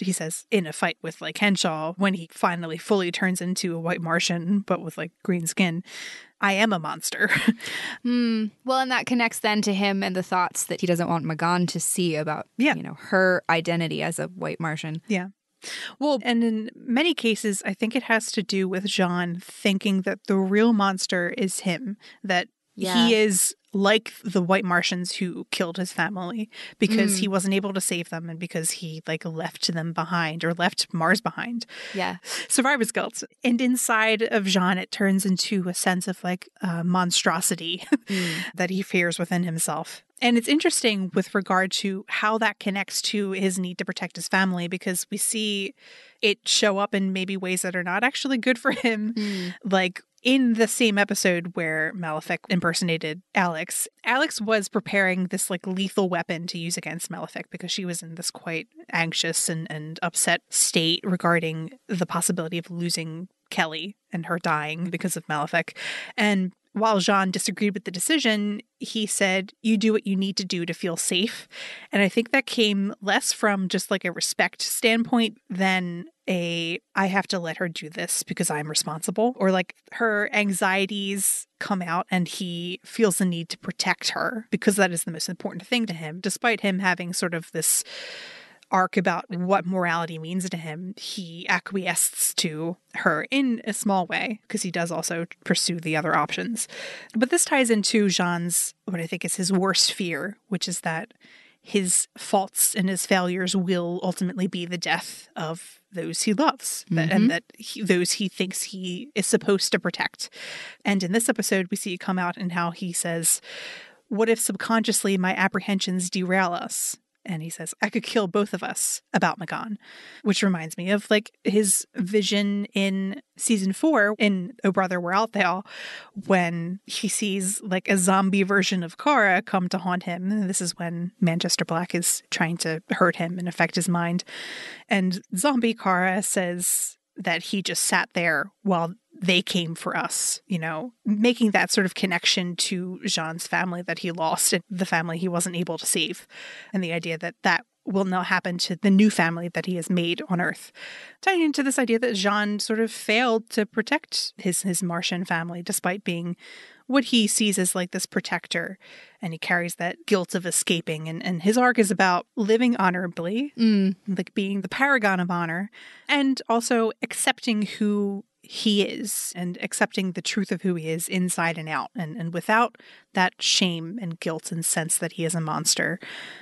He says in a fight with like Henshaw, when he finally fully turns into a white Martian, but with like green skin, I am a monster. Hmm. Well, and that connects then to him and the thoughts that he doesn't want M'gann to see about, Yeah. you know, her identity as a white Martian. Yeah. Well, and in many cases, I think it has to do with J'onn thinking that the real monster is him, that Yeah. he is like the white Martians who killed his family because Mm. he wasn't able to save them and because he like left them behind or left Mars behind. Yeah. Survivor's guilt. And inside of J'onn, it turns into a sense of like uh, monstrosity Mm. that he fears within himself. And it's interesting with regard to how that connects to his need to protect his family because we see it show up in maybe ways that are not actually good for him. Mm. Like in the same episode where Malefic impersonated Alex, Alex was preparing this like lethal weapon to use against Malefic because she was in this quite anxious and, and upset state regarding the possibility of losing Kelly and her dying because of Malefic. And while J'onn disagreed with the decision, he said, You do what you need to do to feel safe. And I think that came less from just like a respect standpoint than a I have to let her do this because I'm responsible, or like her anxieties come out and he feels the need to protect her because that is the most important thing to him, despite him having sort of this arc about what morality means to him, he acquiesces to her in a small way because he does also pursue the other options. But this ties into J'onn's, what I think is his worst fear, which is that his faults and his failures will ultimately be the death of those he loves Mhm. and that he, those he thinks he is supposed to protect. And in this episode, we see it come out in how he says, What if subconsciously my apprehensions derail us? And he says, I could kill both of us about M'gann, which reminds me of like his vision in season four in Oh Brother, Where Art Thou, when he sees like a zombie version of Kara come to haunt him. This is when Manchester Black is trying to hurt him and affect his mind. And zombie Kara says that he just sat there while they came for us, you know, making that sort of connection to J'onn's family that he lost and the family he wasn't able to save. And the idea that that will now happen to the new family that he has made on Earth. Tying into this idea that J'onn sort of failed to protect his his Martian family despite being what he sees as like this protector and he carries that guilt of escaping and, and his arc is about living honorably Mm. like being the paragon of honor and also accepting who he is and accepting the truth of who he is inside and out and, and without that shame and guilt and sense that he is a monster.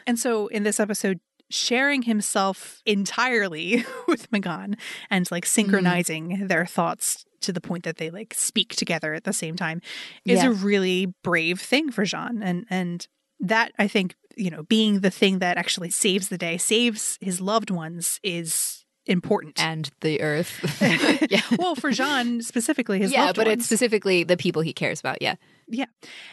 And so in this episode sharing himself entirely with M'gann and like mm-hmm. synchronizing their thoughts to the point that they like speak together at the same time is Yeah. a really brave thing for J'onn. And and that I think you know being the thing that actually saves the day saves his loved ones is important And the earth. yeah. well for J'onn specifically his yeah, but ones. it's specifically the people he cares about. Yeah, yeah.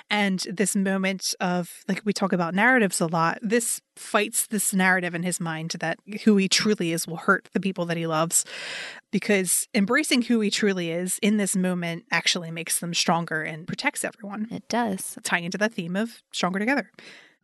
And this moment of, like, we talk about narratives a lot. This fights this narrative in his mind that who he truly is will hurt the people that he loves. Because embracing who he truly is in this moment actually makes them stronger and protects everyone, It does. tying into that theme of stronger together.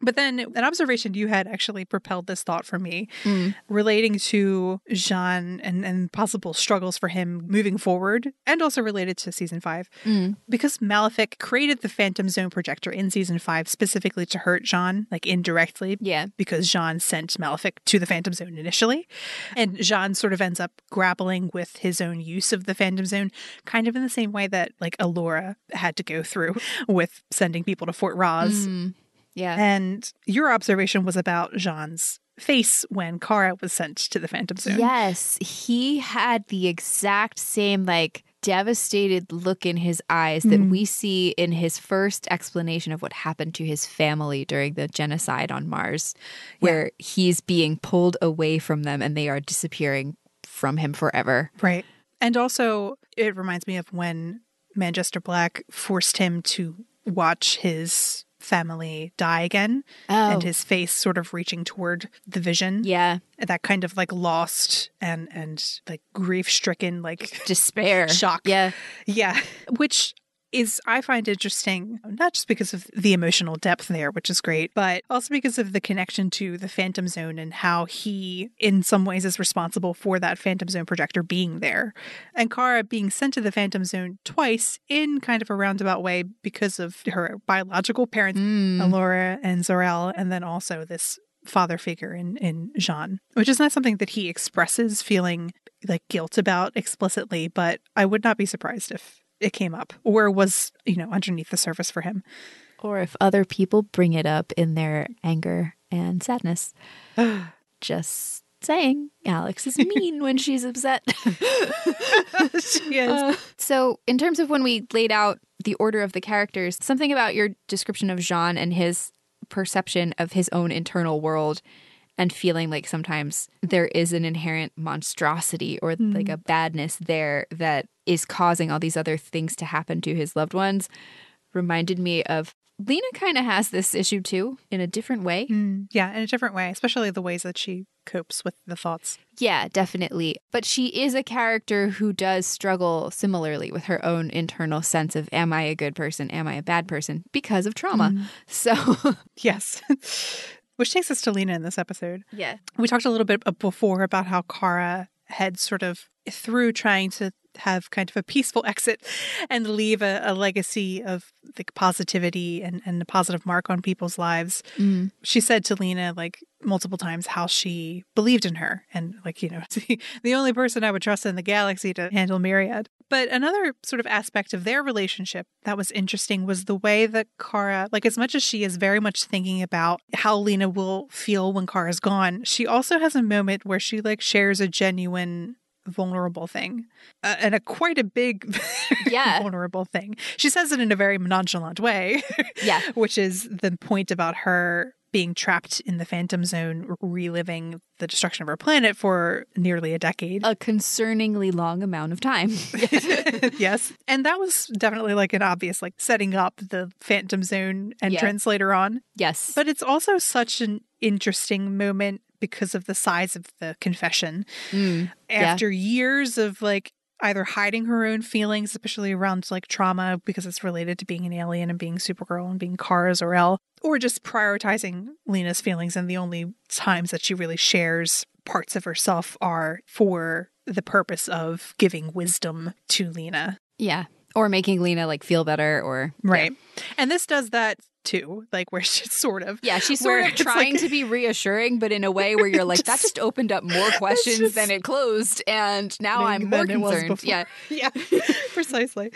But then an observation you had actually propelled this thought for me Mm. relating to J'onn and, and possible struggles for him moving forward, and also related to season five Mm. because Malefic created the Phantom Zone projector in season five specifically to hurt J'onn, like indirectly, Yeah. because J'onn sent Malefic to the Phantom Zone initially. And J'onn sort of ends up grappling with his own use of the Phantom Zone, kind of in the same way that like Alura had to go through with sending people to Fort Roz. Mm. Yeah. And your observation was about J'onn's face when Kara was sent to the Phantom Zone. Yes, he had the exact same like devastated look in his eyes that Mm. we see in his first explanation of what happened to his family during the genocide on Mars, where he's being pulled away from them and they are disappearing from him forever. Right. And also, it reminds me of when Manchester Black forced him to watch his family die again Oh, and his face sort of reaching toward the vision. yeah, That kind of like lost and and like grief stricken like despair, Shock. Yeah, yeah, which is I find interesting not just because of the emotional depth there, which is great, but also because of the connection to the Phantom Zone and how he in some ways is responsible for that Phantom Zone projector being there. And Kara being sent to the Phantom Zone twice in kind of a roundabout way because of her biological parents, Mm. Alura and Zor-El, and then also this father figure in in J'onn, which is not something that he expresses feeling like guilt about explicitly, but I would not be surprised if it came up or was, you know, underneath the surface for him. or if other people bring it up in their anger and sadness. Just saying, Alex is mean when she's upset. she is. Uh, so, in terms of when we laid out the order of the characters, something about your description of J'onn and his perception of his own internal world and feeling like sometimes there is an inherent monstrosity or like a badness there that is causing all these other things to happen to his loved ones reminded me of Lena kind of has this issue too in a different way. Mm, yeah, in a different way, especially the ways that she copes with the thoughts. Yeah, definitely. But she is a character who does struggle similarly with her own internal sense of am I a good person? Am I a bad person? Because of trauma. So, Yes. Which takes us to Lena in this episode. yeah. We talked a little bit before about how Kara had sort of through trying to have kind of a peaceful exit and leave a, a legacy of like positivity and, and a positive mark on people's lives. Mm. She said to Lena like multiple times how she believed in her and like, you know, the, the only person I would trust in the galaxy to handle Myriad. But another sort of aspect of their relationship that was interesting was the way that Kara, like as much as she is very much thinking about how Lena will feel when Kara's gone, she also has a moment where she like shares a genuine vulnerable thing uh, and a quite a big Yeah. vulnerable thing. She says it in a very nonchalant way, Yeah. which is the point about her being trapped in the phantom zone reliving the destruction of her planet for nearly a decade. A concerningly long amount of time. yes. And that was definitely like an obvious like setting up the phantom zone entrance later on. yes. But it's also such an interesting moment because of the size of the confession. Mm. Yeah. After years of like either hiding her own feelings, especially around like trauma because it's related to being an alien and being Supergirl and being Kara Zor-El, or just prioritizing Lena's feelings. And the only times that she really shares parts of herself are for the purpose of giving wisdom to Lena. Yeah. Or making Lena like feel better or Right. And this does that too, like where she's sort of Yeah, she's sort of trying like- to be reassuring, but in a way where you're like, that Just- just opened up more questions just than it closed, and now I'm more than it was concerned. Yeah, yeah precisely.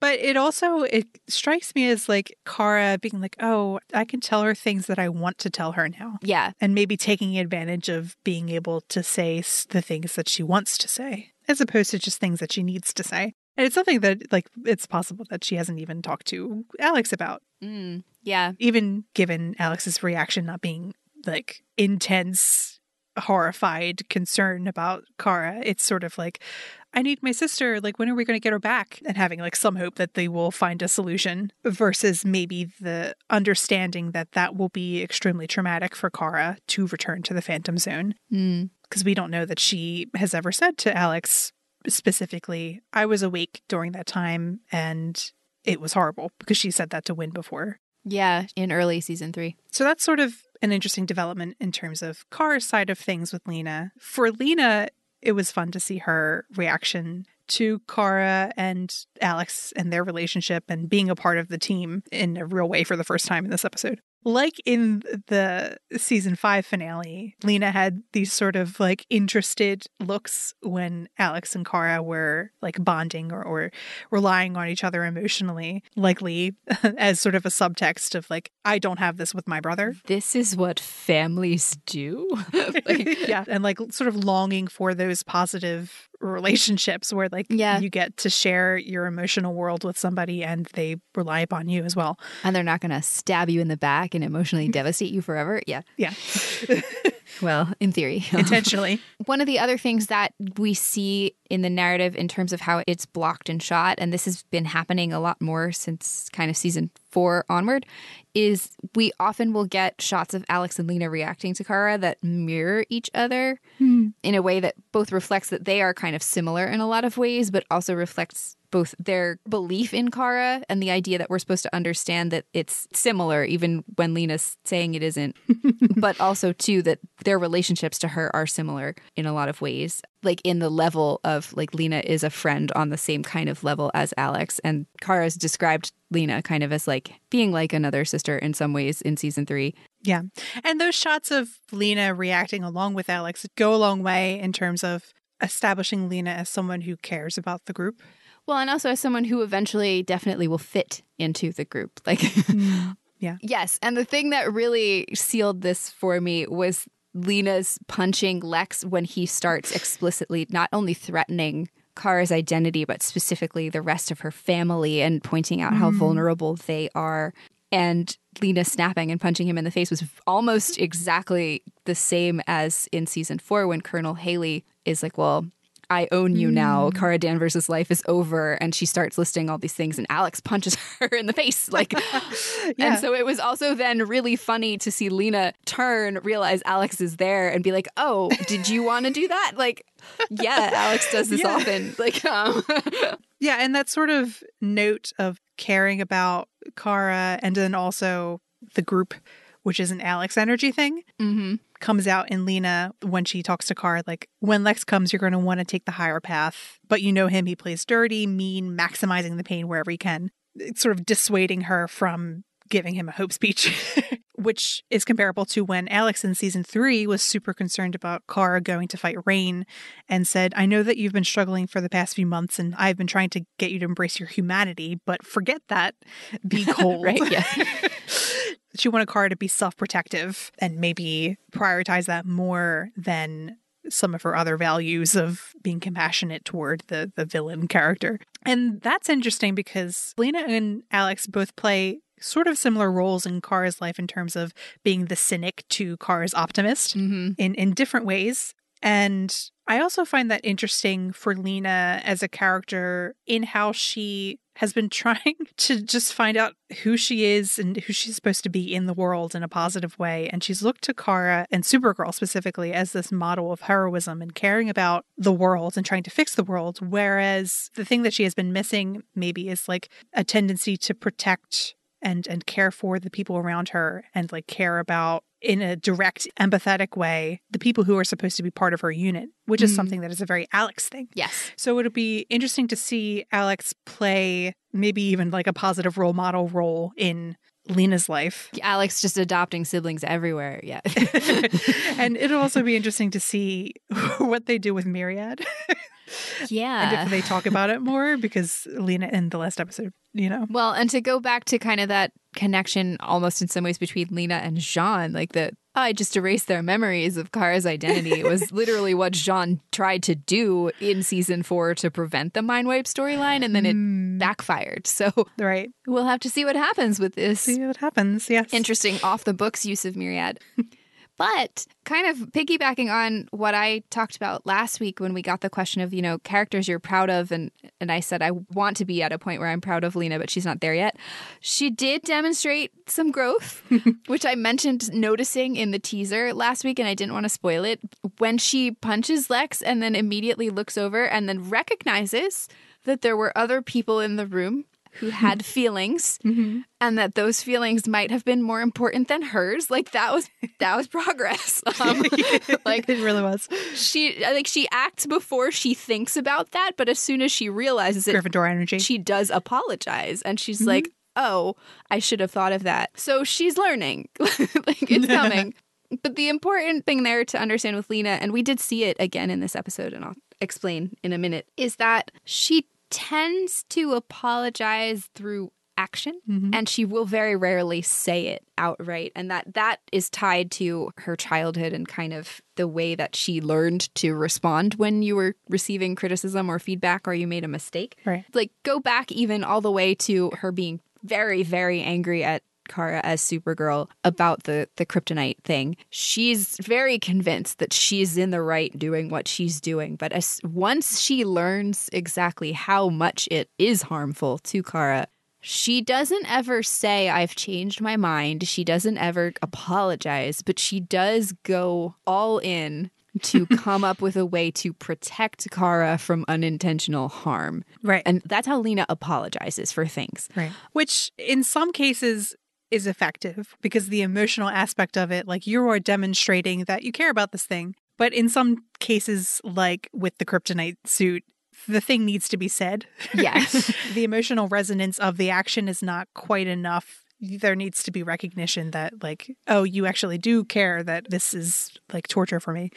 But it also it strikes me as like Kara being like oh I can tell her things that I want to tell her now. Yeah, and maybe taking advantage of being able to say the things that she wants to say as opposed to just things that she needs to say and it's something that like it's possible that she hasn't even talked to Alex about mm, yeah, even given Alex's reaction not being like intense, horrified concern about Kara, it's sort of like, I need my sister. Like, when are we going to get her back? And having like some hope that they will find a solution versus maybe the understanding that that will be extremely traumatic for Kara to return to the Phantom Zone. mm, Because we don't know that she has ever said to Alex specifically, I was awake during that time and it was horrible because she said that to Winn before. yeah. In early season three, So that's sort of an interesting development in terms of Kara's side of things with Lena. For Lena, it was fun to see her reaction to Kara and Alex and their relationship and being a part of the team in a real way for the first time in this episode. Like in the season five finale, Lena had these sort of like interested looks when Alex and Kara were like bonding or, or relying on each other emotionally, likely as sort of a subtext of like, I don't have this with my brother. this is what families do. Like, yeah. And like sort of longing for those positive relationships where like Yeah. you get to share your emotional world with somebody and they rely upon you as well. and they're not going to stab you in the back and emotionally devastate you forever. Yeah. Yeah. Well, in theory. Intentionally. One of the other things that we see in the narrative in terms of how it's blocked and shot, and this has been happening a lot more since kind of season four onward, is we often will get shots of Alex and Lena reacting to Kara that mirror each other hmm. in a way that both reflects that they are kind of similar in a lot of ways, but also reflects both their belief in Kara and the idea that we're supposed to understand that it's similar, even when Lena's saying it isn't, but also too that their relationships to her are similar in a lot of ways. Like in the level of like Lena is a friend on the same kind of level as Alex, and Kara's described Lena kind of as like being like another sister in some ways in season three. Yeah. And those shots of Lena reacting along with Alex go a long way in terms of establishing Lena as someone who cares about the group. Well, and also as someone who eventually definitely will fit into the group. Like, mm, Yeah. yes. And the thing that really sealed this for me was Lena's punching Lex when he starts explicitly not only threatening Kara's identity, but specifically the rest of her family and pointing out how mm. vulnerable they are. And Lena snapping and punching him in the face was almost exactly the same as in season four when Colonel Haley is like, Well, I own you now. Kara Danvers' life is over. And she starts listing all these things, and Alex punches her in the face. Like, Yeah. and so it was also then really funny to see Lena turn, realize Alex is there, and be like, "Oh, did you want to do that?" Like, yeah, Alex does this Yeah. often. Like, um, Yeah, and that sort of note of caring about Kara and then also the group, which is an Alex energy thing, mhm. comes out in Lena when she talks to Kara. Like, when Lex comes, you're going to want to take the higher path. But you know him, he plays dirty, mean, maximizing the pain wherever he can. It's sort of dissuading her from giving him a hope speech, which is comparable to when Alex in season three was super concerned about Kara going to fight Reign and said, I know that you've been struggling for the past few months and I've been trying to get you to embrace your humanity, but forget that. Be cold. Right, yeah. she wanted Kara to be self protective and maybe prioritize that more than some of her other values of being compassionate toward the the villain character. And that's interesting because Lena and Alex both play sort of similar roles in Kara's life in terms of being the cynic to Kara's optimist hmm in in different ways. And I also find that interesting for Lena as a character in how she has been trying to just find out who she is and who she's supposed to be in the world in a positive way. And she's looked to Kara and Supergirl specifically as this model of heroism and caring about the world and trying to fix the world. Whereas the thing that she has been missing maybe is like a tendency to protect and and care for the people around her and like care about in a direct empathetic way the people who are supposed to be part of her unit which is Mm. something that is a very alex thing Yes. so it'll be interesting to see alex play maybe even like a positive role model role in lena's life Alex just adopting siblings everywhere. Yeah. and it'll also be interesting to see what they do with myriad yeah. and if they talk about it more because lena in the last episode you know Well, and to go back to kind of that connection almost in some ways between Lena and J'onn, like the I just erased their memories of Kara's identity was literally what J'onn tried to do in season four to prevent the mind wipe storyline, and then it Mm, backfired. So right we'll have to see what happens with this see what happens yes interesting off the books use of Myriad. But kind of piggybacking on what I talked about last week when we got the question of, you know, characters you're proud of and and I said I want to be at a point where I'm proud of Lena, but she's not there yet. She did demonstrate some growth, which I mentioned noticing in the teaser last week and I didn't want to spoil it. When she punches Lex and then immediately looks over and then recognizes that there were other people in the room who had feelings Mhm. and that those feelings might have been more important than hers. Like that was that was progress. Um, like it really was. she like she acts before she thinks about that but as soon as she realizes it Gryffindor energy. she does apologize and she's Mhm. like oh i should have thought of that. So she's learning. Like it's coming. But the important thing there to understand with lena and we did see it again in this episode and i'll explain in a minute is that she tends to apologize through action Mhm. and she will very rarely say it outright and that that is tied to her childhood and kind of the way that she learned to respond when you were receiving criticism or feedback or you made a mistake Right. like go back even all the way to her being very very angry at Kara as Supergirl about the the kryptonite thing. She's very convinced that she's in the right doing what she's doing, but as once she learns exactly how much it is harmful to Kara, she doesn't ever say I've changed my mind. She doesn't ever apologize, but she does go all in to come up with a way to protect Kara from unintentional harm. Right. And that's how Lena apologizes for things. Right. Which in some cases is effective because the emotional aspect of it, like you are demonstrating that you care about this thing. But in some cases, like with the kryptonite suit, the thing needs to be said. Yes. the emotional resonance of the action is not quite enough. There needs to be recognition that, like, oh, you actually do care that this is like torture for me.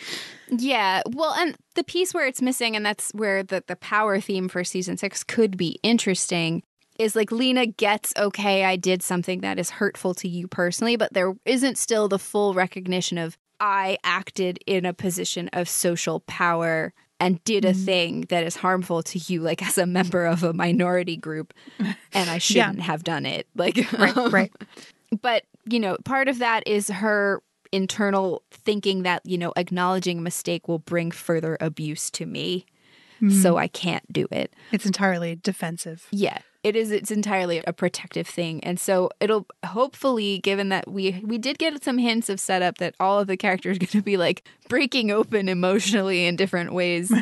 Yeah, well, and the piece where it's missing, and that's where the, the power theme for season six could be interesting, is like Lena gets, okay, I did something that is hurtful to you personally, but there isn't still the full recognition of I acted in a position of social power and did a Mhm. thing that is harmful to you, like as a member of a minority group, and I shouldn't have done it. Like, Right, right. but you know part of that is her internal thinking that you know acknowledging a mistake will bring further abuse to me so mm-hmm. i can't do it it's entirely defensive. yeah it is it's entirely a protective thing and so it'll hopefully given that we we did get some hints of setup that all of the characters are going to be like breaking open emotionally in different ways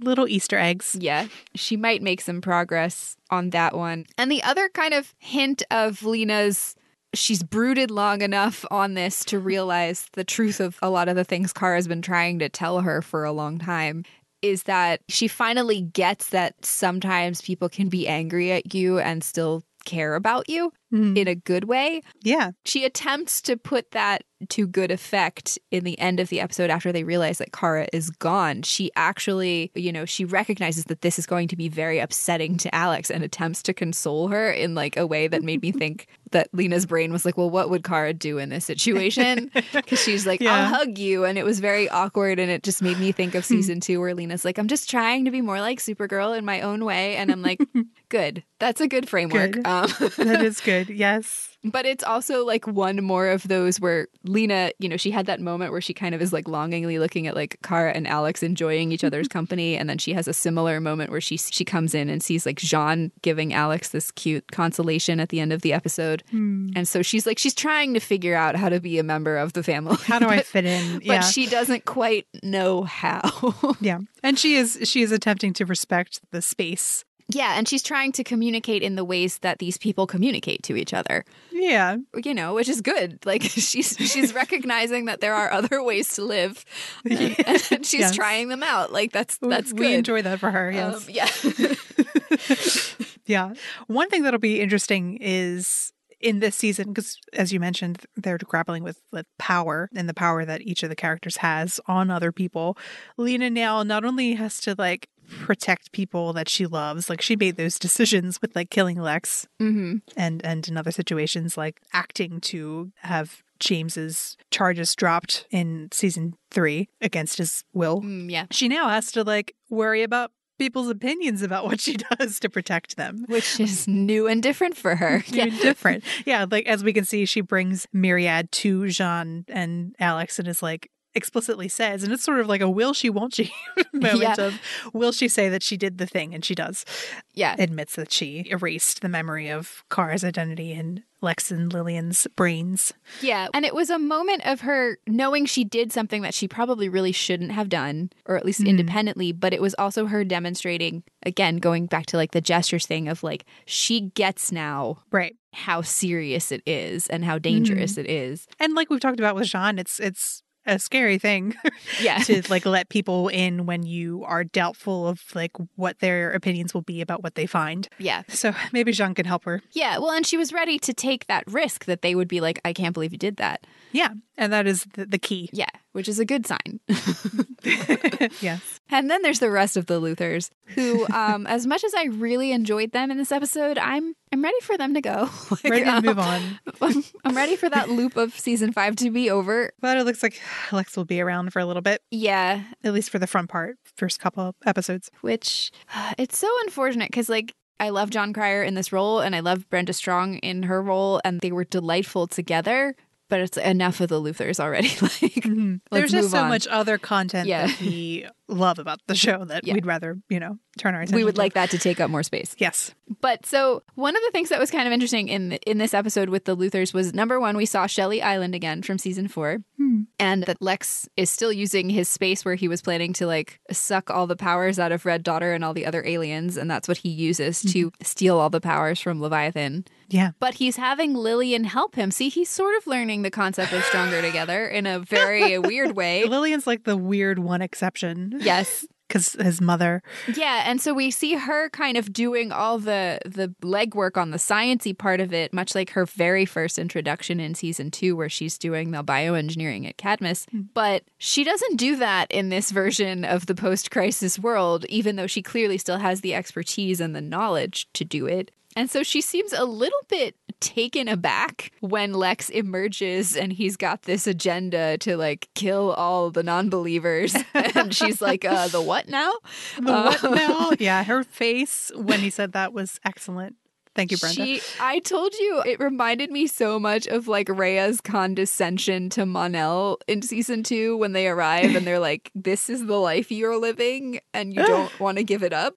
Little Easter eggs. yeah, she might make some progress on that one. And the other kind of hint of Lena's she's brooded long enough on this to realize the truth of a lot of the things Kara's been trying to tell her for a long time is that she finally gets that sometimes people can be angry at you and still care about you Mm. in a good way. Yeah. She attempts to put that to good effect in the end of the episode after they realize that Kara is gone. She actually, you know, she recognizes that this is going to be very upsetting to Alex and attempts to console her in like a way that made me think that Lena's brain was like, well, what would Kara do in this situation? Because she's like, Yeah. I'll hug you. And it was very awkward. And it just made me think of season two where Lena's like, I'm just trying to be more like Supergirl in my own way. And I'm like, good. That's a good framework. Good. Um, That is good. Good. Yes. But it's also like one more of those where Lena, you know, she had that moment where she kind of is like longingly looking at like Kara and Alex enjoying each other's company, and then she has a similar moment where she she comes in and sees like J'onn giving Alex this cute consolation at the end of the episode, Hmm. and so she's like she's trying to figure out how to be a member of the family. How do I fit in? But she doesn't quite know how. yeah. And she is she is attempting to respect the space. Yeah, and she's trying to communicate in the ways that these people communicate to each other. Yeah. you know, which is good. Like she's she's recognizing that there are other ways to live, and, and she's Yes. trying them out. Like that's that's we enjoy that for her. Yes. Um, yeah, Yeah. One thing that'll be interesting is in this season, because as you mentioned, they're grappling with, with power and the power that each of the characters has on other people. Lena now not only has to like protect people that she loves, like she made those decisions with like killing Lex hmm and and in other situations like acting to have James's charges dropped in season three against his will. mm, yeah. She now has to like worry about people's opinions about what she does to protect them. Which is new and different for her. Yeah. different. Yeah, like as we can see, she brings Myriad to J'onn and Alex and is like explicitly says, and it's sort of like a will she, won't she moment Yeah. of will she say that she did the thing, and she does. yeah, Admits that she erased the memory of Kara's identity in Lex and Lillian's brains. yeah. And it was a moment of her knowing she did something that she probably really shouldn't have done, or at least Mhm. independently. But it was also her demonstrating again, going back to like the gestures thing of like she gets now Right. how serious it is and how dangerous it is. And like we've talked about with J'onn, it's it's a scary thing Yeah. to like let people in when you are doubtful of like what their opinions will be about what they find. yeah. So maybe J'onn can help her. Yeah, well, and she was ready to take that risk that they would be like, I can't believe you did that. Yeah, and that is the, the key. Yeah, which is a good sign. yes. and then there's the rest of the Luthors, who, um, as much as I really enjoyed them in this episode, I'm I'm ready for them to go. Like, Ready to um, move on. I'm, I'm ready for that loop of season five to be over. But it looks like Lex will be around for a little bit, Yeah, at least for the front part, first couple episodes. which it's so unfortunate because like. I love Jon Cryer in this role, and I love Brenda Strong in her role, and they were delightful together. But it's enough of the Luthors already. like, There's Let's just so on. much other content Yeah. that we love about the show that Yeah. we'd rather, you know, turn our attention we would to. like that to take up more space. Yes. But so one of the things that was kind of interesting in in this episode with the Luthors was number one, we saw Shelley Island again from season four, Hmm. and that Lex is still using his space where he was planning to like suck all the powers out of Red Daughter and all the other aliens, and that's what he uses to steal all the powers from Leviathan. Yeah. But he's having Lillian help him. See, he's sort of learning the concept of stronger together in a very weird way. Lillian's like the weird one exception Yes. because his mother. Yeah, and so we see her kind of doing all the the legwork on the sciency part of it, much like her very first introduction in season two, where she's doing the bioengineering at Cadmus. Hmm. But she doesn't do that in this version of the post-crisis world, even though she clearly still has the expertise and the knowledge to do it. And so she seems a little bit taken aback when Lex emerges and he's got this agenda to like kill all the non-believers. and she's like, uh, the what now? The what Uh, now? Yeah, her face when he said that was excellent. Thank you, Brenda. She, I told you, it reminded me so much of like Rhea's condescension to Mon-El in season two when they arrive and they're like, "This is the life you're living, and you don't want to give it up."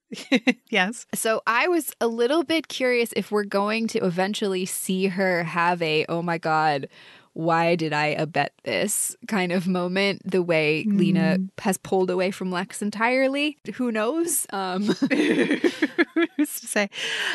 yes. So I was a little bit curious if we're going to eventually see her have a "Oh my god." Why did I abet this kind of moment? The way Lena has pulled away from Lex entirely. Who knows? Um, Who's to say?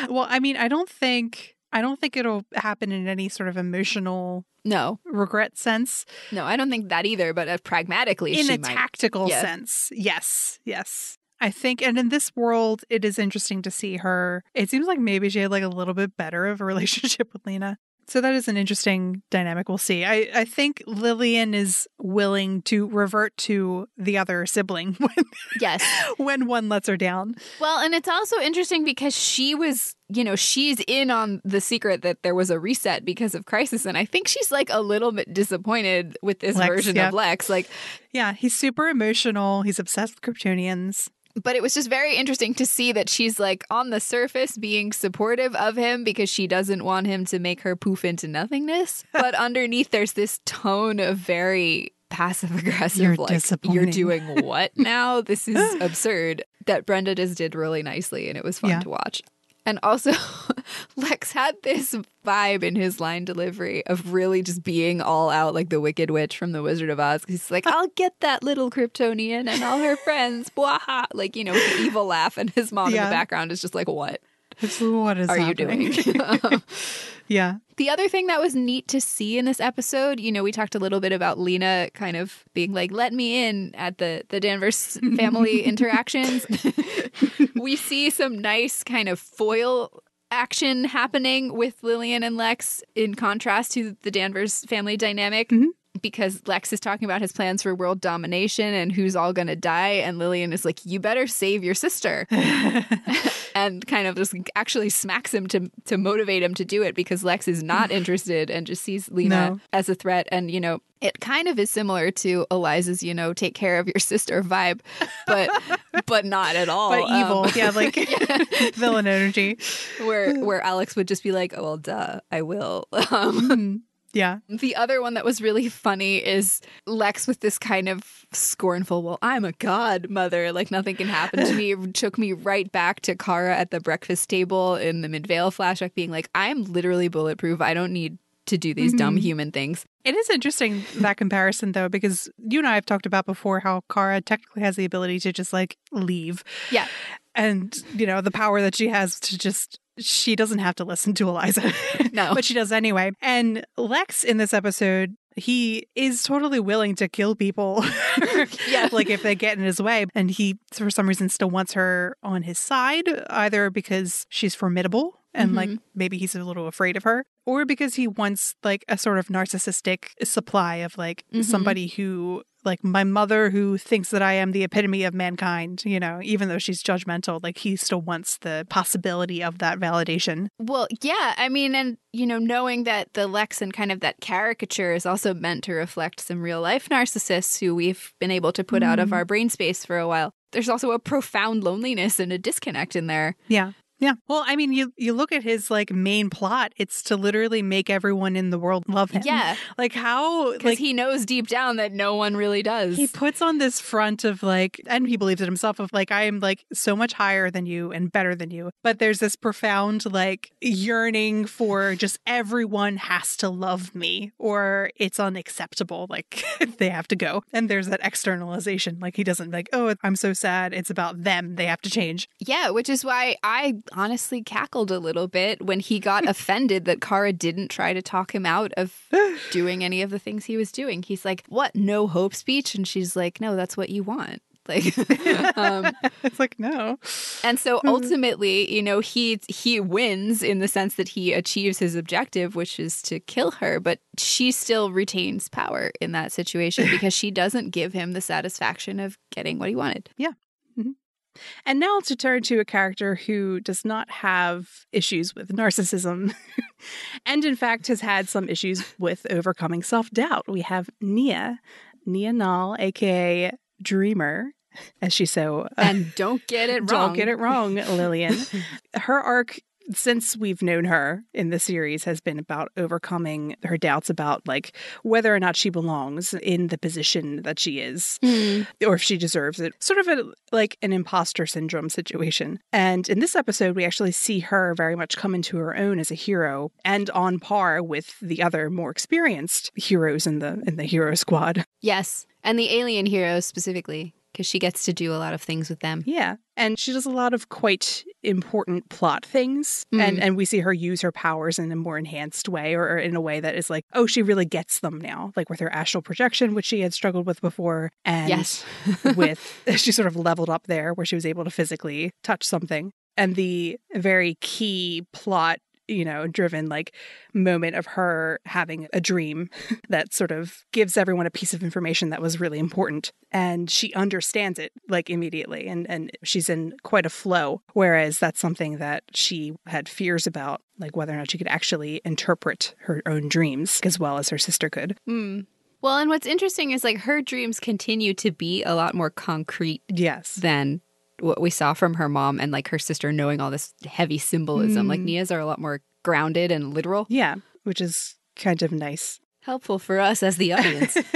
Well, I mean, I don't think I don't think it'll happen in any sort of emotional no, regret sense. no, I don't think that either. But uh, pragmatically, in a might. tactical Yeah. sense. Yes, yes. I think, and in this world, it is interesting to see her. It seems like maybe she had like a little bit better of a relationship with Lena. So that is an interesting dynamic. We'll see. I, I think Lillian is willing to revert to the other sibling when, Yes. when one lets her down. Well, and it's also interesting because she was, you know, she's in on the secret that there was a reset because of Crisis. And I think she's like a little bit disappointed with this Lex, version yeah. of Lex. Like, Yeah, he's super emotional. He's obsessed with Kryptonians. But it was just very interesting to see that she's like on the surface being supportive of him because she doesn't want him to make her poof into nothingness. But underneath, there's this tone of very passive aggressive You're like you're doing what now this is absurd that brenda just did really nicely and it was fun Yeah. to watch and also lex had this vibe in his line delivery of really just being all out like the wicked witch from the wizard of oz. He's like i'll get that little kryptonian and all her friends. Bwaha. like you know with the evil laugh and his mom in the background is just like what It's, what is are happening? you doing yeah. The other thing that was neat to see in this episode, you know, we talked a little bit about Lena kind of being like, "Let me in" at the the Danvers family interactions. we see some nice kind of foil action happening with Lillian and Lex in contrast to the Danvers family dynamic. Mhm. Because Lex is talking about his plans for world domination and who's all gonna die, and Lillian is like, "You better save your sister." and kind of just actually smacks him to to motivate him to do it because Lex is not interested and just sees Lena No. as a threat. And you know, it kind of is similar to Eliza's, you know, take care of your sister vibe, but but not at all. But evil. Um, yeah, like villain energy. where where Alex would just be like, "Oh well, duh, I will." Um, Mhm. Yeah. the other one that was really funny is Lex with this kind of scornful, well, I'm a godmother, like nothing can happen to me. It took me right back to Kara at the breakfast table in the Midvale flashback, being like, I'm literally bulletproof. I don't need to do these dumb Mhm. human things. It is interesting that comparison though, because you and I have talked about before how Kara technically has the ability to just like leave. Yeah. And, you know, the power that she has to just she doesn't have to listen to Eliza. No. but she does anyway. And Lex in this episode, he is totally willing to kill people. Yeah. like if they get in his way. And he for some reason still wants her on his side, either because she's formidable and like Mhm. maybe he's a little afraid of her, or because he wants like a sort of narcissistic supply of like Mhm. somebody who like my mother who thinks that I am the epitome of mankind, you know, even though she's judgmental, like he still wants the possibility of that validation. Well, yeah, I mean, and you know, knowing that the Lex and kind of that caricature is also meant to reflect some real life narcissists who we've been able to put out of Mm. our brain space for a while. There's also a profound loneliness and a disconnect in there. Yeah. Yeah. Well, I mean, you you look at his like main plot, it's to literally make everyone in the world love him. Yeah, Like how because like he knows deep down that no one really does. he puts on this front of like and he believes it himself of like I am like so much higher than you and better than you. But there's this profound like yearning for just everyone has to love me or it's unacceptable. Like they have to go. And there's that externalization. Like he doesn't like, oh, I'm so sad. It's about them. They have to change. yeah, which is why I honestly cackled a little bit when he got offended that Kara didn't try to talk him out of doing any of the things he was doing. He's like, "What? No hope speech?" And she's like, "No, that's what you want." Like, um, it's like, no. and so ultimately, you know, he he wins in the sense that he achieves his objective, which is to kill her. But she still retains power in that situation because she doesn't give him the satisfaction of getting what he wanted. And now to turn to a character who does not have issues with narcissism and, in fact, has had some issues with overcoming self doubt. We have Nia, Nia Nal, aka Dreamer, as she so uh, And don't get it wrong. don't get it wrong, Lillian. her arc since we've known her in the series has been about overcoming her doubts about like whether or not she belongs in the position that she is Mm. or if she deserves it. Sort of a like an imposter syndrome situation. And in this episode, we actually see her very much come into her own as a hero and on par with the other more experienced heroes in the in the hero squad. Yes, and the alien heroes specifically, because she gets to do a lot of things with them. Yeah. And she does a lot of quite important plot things. And Mm. and we see her use her powers in a more enhanced way or, or in a way that is like, oh, she really gets them now. Like with her astral projection, which she had struggled with before. And yes. with she sort of leveled up there where she was able to physically touch something and the very key plot you know driven like moment of her having a dream that sort of gives everyone a piece of information that was really important. And she understands it like immediately and and she's in quite a flow. Whereas that's something that she had fears about like whether or not she could actually interpret her own dreams as well as her sister could. Mm. Well, and what's interesting is like her dreams continue to be a lot more concrete yes. than what we saw from her mom and like her sister knowing all this heavy symbolism. Like Mm. Nia's are a lot more grounded and literal. Yeah, which is kind of nice. Helpful for us as the audience.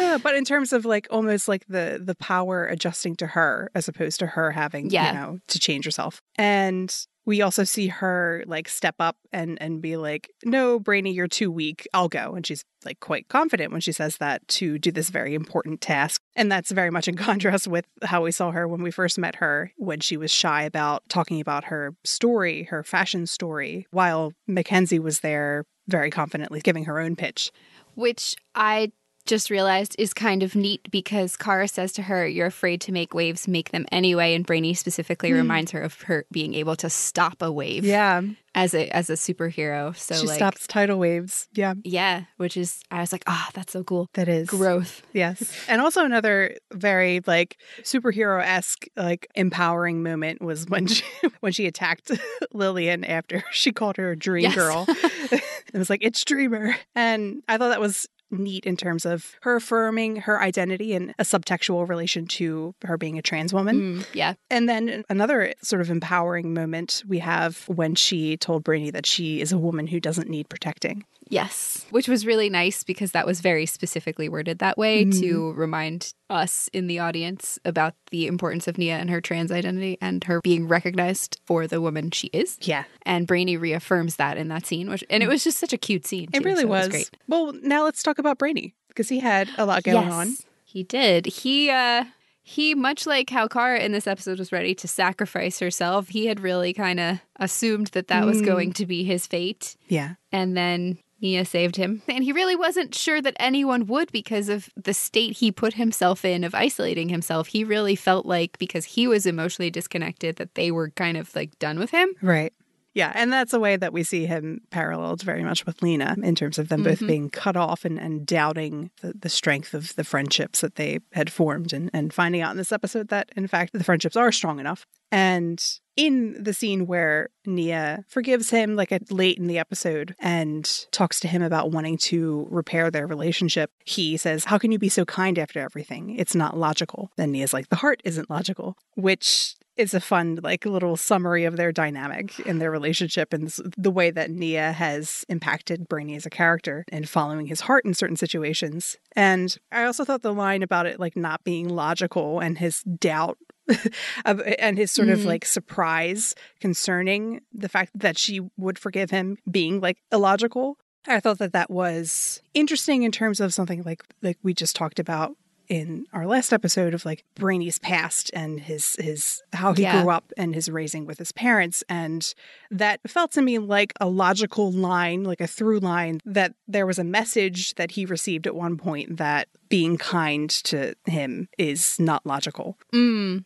Uh, but in terms of like almost like the the power adjusting to her as opposed to her having Yeah. you know to change herself and we also see her like step up and and be like no brainy you're too weak i'll go and she's like quite confident when she says that to do this very important task and that's very much in contrast with how we saw her when we first met her when she was shy about talking about her story her fashion story while mackenzie was there very confidently giving her own pitch which I just realized is kind of neat because Kara says to her, You're afraid to make waves, make them anyway. And Brainy specifically Hmm. reminds her of her being able to stop a wave yeah as a as a superhero. So she like stops tidal waves. Yeah, Yeah, which is I was like, ah, that's so cool. that is Growth. Yes, and also another very like superhero esque like empowering moment was when she when she attacked Lillian after she called her a dream Yes. girl. it was like it's Dreamer, and I thought that was neat in terms of her affirming her identity and a subtextual relation to her being a trans woman. Mm, yeah. And then another sort of empowering moment we have when she told Brainy that she is a woman who doesn't need protecting. Yes. Which was really nice because that was very specifically worded that way Mhm. to remind us in the audience about the importance of Nia and her trans identity and her being recognized for the woman she is. Yeah, And Brainy reaffirms that in that scene, which and it was just such a cute scene. it too, really so was. great. Well, now let's talk about Brainy because he had a lot going Yes, on. He did. He uh he much like how Kara in this episode was ready to sacrifice herself, he had really kind of assumed that that was Mm. going to be his fate. Yeah. And then Nia saved him. And he really wasn't sure that anyone would because of the state he put himself in of isolating himself. He really felt like because he was emotionally disconnected that they were kind of like done with him. Right. Yeah, and that's a way that we see him paralleled very much with Lena in terms of them both Mhm. being cut off and, and doubting the, the strength of the friendships that they had formed and, and finding out in this episode that, in fact, the friendships are strong enough. And in the scene where Nia forgives him, like at, late in the episode, and talks to him about wanting to repair their relationship, he says, How can you be so kind after everything? It's not logical. Then Nia's like, The heart isn't logical, which is a fun, like, little summary of their dynamic in their relationship and the way that Nia has impacted Brainy as a character and following his heart in certain situations. And I also thought the line about it, like, not being logical and his doubt of, and his sort of Mhm. like surprise concerning the fact that she would forgive him being like illogical. I thought that that was interesting in terms of something like like we just talked about in our last episode of like Brainy's past and his his how he Yeah. grew up and his raising with his parents and that felt to me like a logical line like a through line that there was a message that he received at one point that being kind to him is not logical Mm.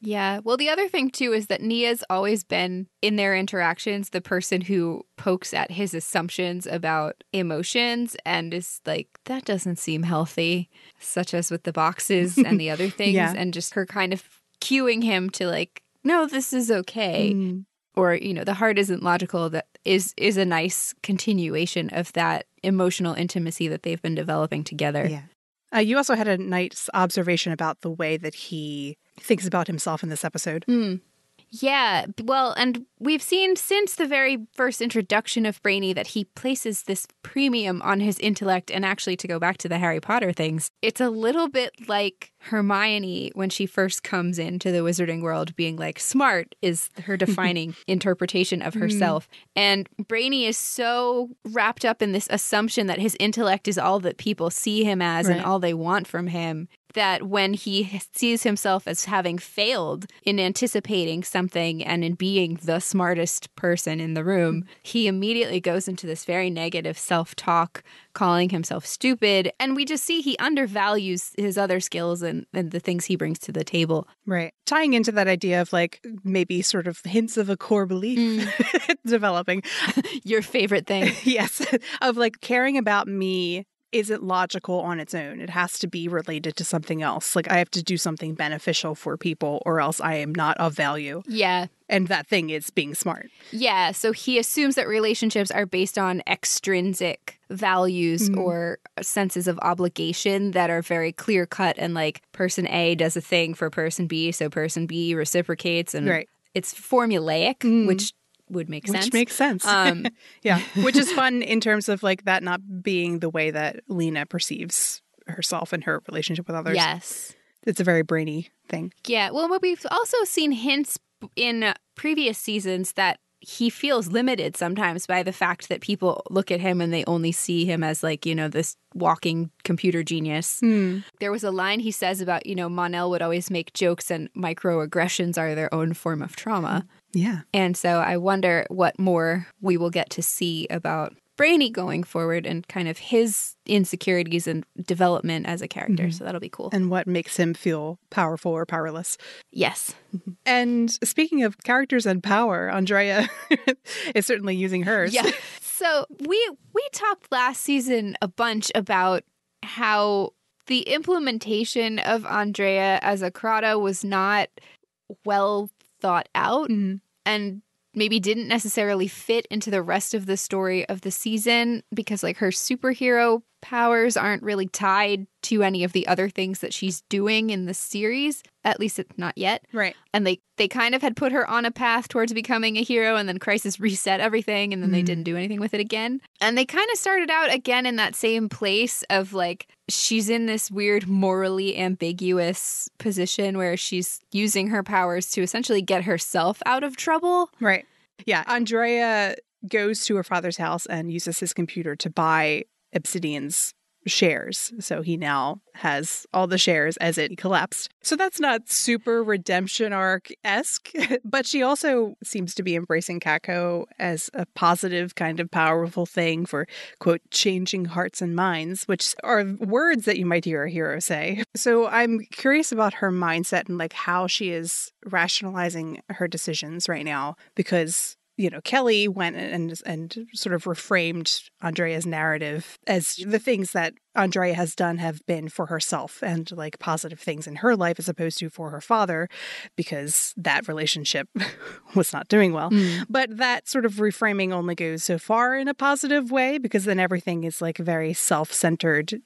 Yeah. Well, the other thing too is that Nia's always been in their interactions the person who pokes at his assumptions about emotions and is like, that doesn't seem healthy, such as with the boxes and the other things, Yeah. and just her kind of cueing him to like, no, this is okay. Mm. Or, you know, the heart isn't logical that is is a nice continuation of that emotional intimacy that they've been developing together. Yeah. Uh, you also had a nice observation about the way that he thinks about himself in this episode. Hmm. Yeah, well, and we've seen since the very first introduction of Brainy that he places this premium on his intellect. And actually, to go back to the Harry Potter things, it's a little bit like Hermione when she first comes into the wizarding world, being like, smart is her defining interpretation of mm-hmm. herself. And Brainy is so wrapped up in this assumption that his intellect is all that people see him as and all they want from him that when he sees himself as having failed in anticipating something and in being the smartest person in the room, he immediately goes into this very negative self talk, calling himself stupid. And we just see he undervalues his other skills and, and the things he brings to the table. Right. Tying into that idea of like maybe sort of hints of a core belief mm. developing. Your favorite thing. yes. Of like caring about me isn't logical on its own. It has to be related to something else. Like I have to do something beneficial for people or else I am not of value. Yeah. And that thing is being smart. Yeah. So he assumes that relationships are based on extrinsic values Mhm. or senses of obligation that are very clear cut and like person A does a thing for person B, so person B reciprocates and Right. it's formulaic, Mm. which would make sense. Which makes sense. um yeah. Which is fun in terms of like that not being the way that Lena perceives herself and her relationship with others. yes. It's a very brainy thing. Yeah. Well, but we've also seen hints in previous seasons that he feels limited sometimes by the fact that people look at him and they only see him as like, you know, this walking computer genius. There was a line he says about, you know, Mon-El would always make jokes and microaggressions are their own form of trauma. Yeah. And so I wonder what more we will get to see about Brainy going forward and kind of his insecurities and development as a character. Mhm. So that'll be cool. And what makes him feel powerful or powerless. yes. And speaking of characters and power, Andrea is certainly using hers. Yeah. So we we talked last season a bunch about how the implementation of Andrea as Acrata was not well thought out Mhm. and maybe didn't necessarily fit into the rest of the story of the season because like her superhero powers aren't really tied to any of the other things that she's doing in the series at least it's not yet Right. and they they kind of had put her on a path towards becoming a hero and then crisis reset everything and then they Mm. didn't do anything with it again and they kind of started out again in that same place of like she's in this weird morally ambiguous position where she's using her powers to essentially get herself out of trouble Right. Yeah. Andrea goes to her father's house and uses his computer to buy Obsidian's shares. So he now has all the shares as it collapsed. So that's not super redemption arc esque, but she also seems to be embracing CatCo as a positive, kind of powerful thing for, quote, changing hearts and minds, which are words that you might hear a hero say. So I'm curious about her mindset and like how she is rationalizing her decisions right now because you know, Kelly went and and sort of reframed Andrea's narrative as the things that Andrea has done have been for herself and like positive things in her life as opposed to for her father, because that relationship was not doing well. Mm. But that sort of reframing only goes so far in a positive way because then everything is like very self centered.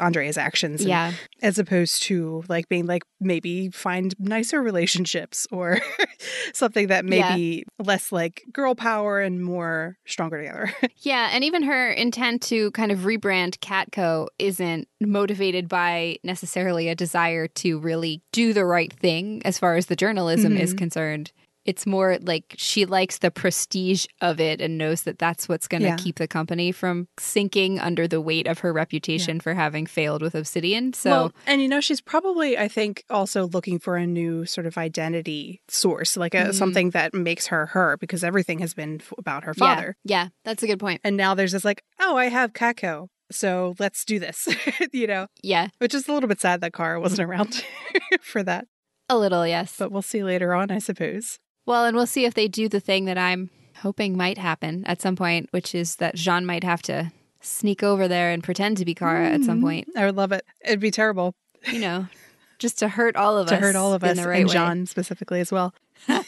Andrea's actions, and- yeah as opposed to like being like maybe find nicer relationships or something that may Yeah. be less like girl power and more stronger together. Yeah, and even her intent to kind of rebrand Catco isn't motivated by necessarily a desire to really do the right thing as far as the journalism is Mhm. concerned. It's more like she likes the prestige of it and knows that that's what's going to Yeah. keep the company from sinking under the weight of her reputation for having failed with Obsidian. So, Well, and you know, she's probably, I think, also looking for a new sort of identity source, like a, Mhm. something that makes her her, because everything has been f- about her yeah, father. Yeah, that's a good point. And now there's this like, oh, I have CatCo. So let's do this, you know, Yeah, which is a little bit sad that Kara wasn't around for that. a little, yes. But we'll see later on, I suppose. Well, and we'll see if they do the thing that I'm hoping might happen at some point, which is that J'onn might have to sneak over there and pretend to be Kara at some Mhm. point. I would love it. It'd be terrible You know, just to hurt all of to us. hurt all of in us the right and way. John specifically as well.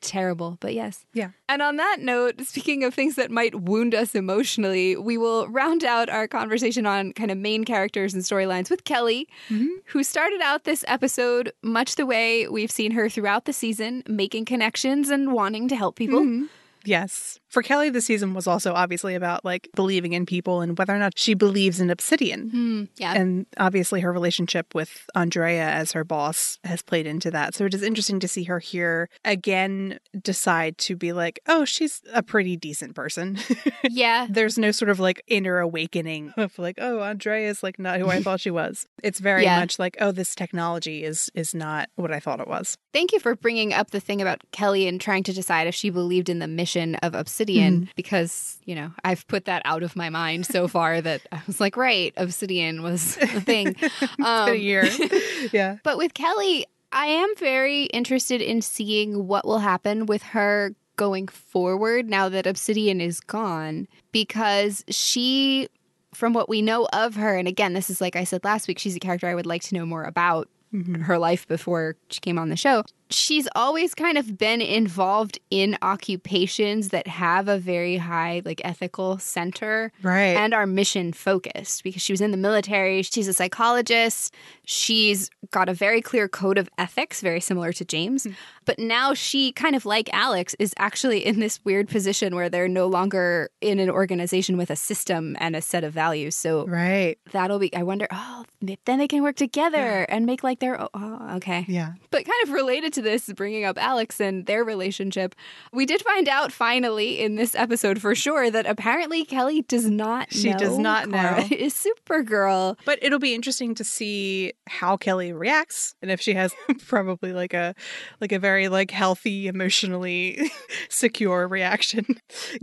Terrible, but yes. Yeah. And on that note, speaking of things that might wound us emotionally, we will round out our conversation on kind of main characters and storylines with Kelly, Mhm. who started out this episode much the way we've seen her throughout the season, making connections and wanting to help people. Mhm. Yes. For Kelly, the season was also obviously about like believing in people and whether or not she believes in Obsidian. Hmm, yeah. And obviously, her relationship with Andrea as her boss has played into that. So it is interesting to see her here again decide to be like, oh, she's a pretty decent person. yeah. There's no sort of like inner awakening of like, oh, Andrea is like not who I thought she was. It's very Yeah. much like, oh, this technology is is not what I thought it was. Thank you for bringing up the thing about Kelly and trying to decide if she believed in the mission of Obsidian Mm-hmm. because, you know, I've put that out of my mind so far that I was like, right, Obsidian was the thing. It's a Um, year. yeah. But with Kelly, I am very interested in seeing what will happen with her going forward now that Obsidian is gone because she from what we know of her, and again, this is like I said last week, she's a character I would like to know more about Mhm. her life before she came on the show. She's always kind of been involved in occupations that have a very high like ethical center Right. and are mission focused because she was in the military. She's a psychologist. She's got a very clear code of ethics, very similar to James. Mm-hmm. But now she, kind of like Alex, is actually in this weird position where they're no longer in an organization with a system and a set of values. So right. that'll be, I wonder, oh, then they can work together and make like their, oh, oh, okay. Yeah. But kind of related to this, bringing up Alex and their relationship, we did find out finally in this episode for sure that apparently Kelly does not She does not Kara know. is Supergirl. But it'll be interesting to see how Kelly reacts and if she has probably like a like a very like healthy, emotionally secure reaction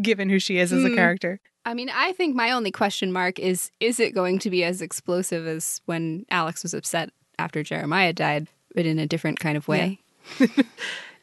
given who she is as a Hmm. character. I mean, I think my only question mark is is it going to be as explosive as when Alex was upset after Jeremiah died, but in a different kind of way?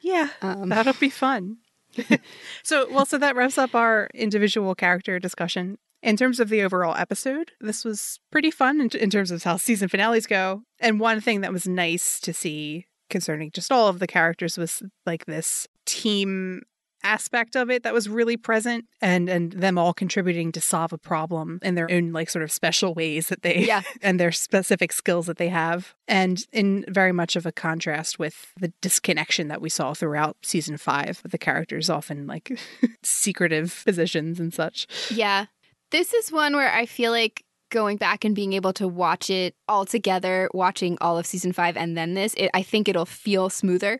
Yeah. Um, That'll be fun. so, well, so that wraps up our individual character discussion. In terms of the overall episode, this was pretty fun in, in terms of how season finales go. And one thing that was nice to see concerning just all of the characters was like this team aspect of it that was really present and and them all contributing to solve a problem in their own like sort of special ways that they Yeah. and their specific skills that they have and in very much of a contrast with the disconnection that we saw throughout season 5 with the characters often like secretive positions and such Yeah. This is one where I feel like going back and being able to watch it all together, watching all of season five and then this, it, I think it'll feel smoother.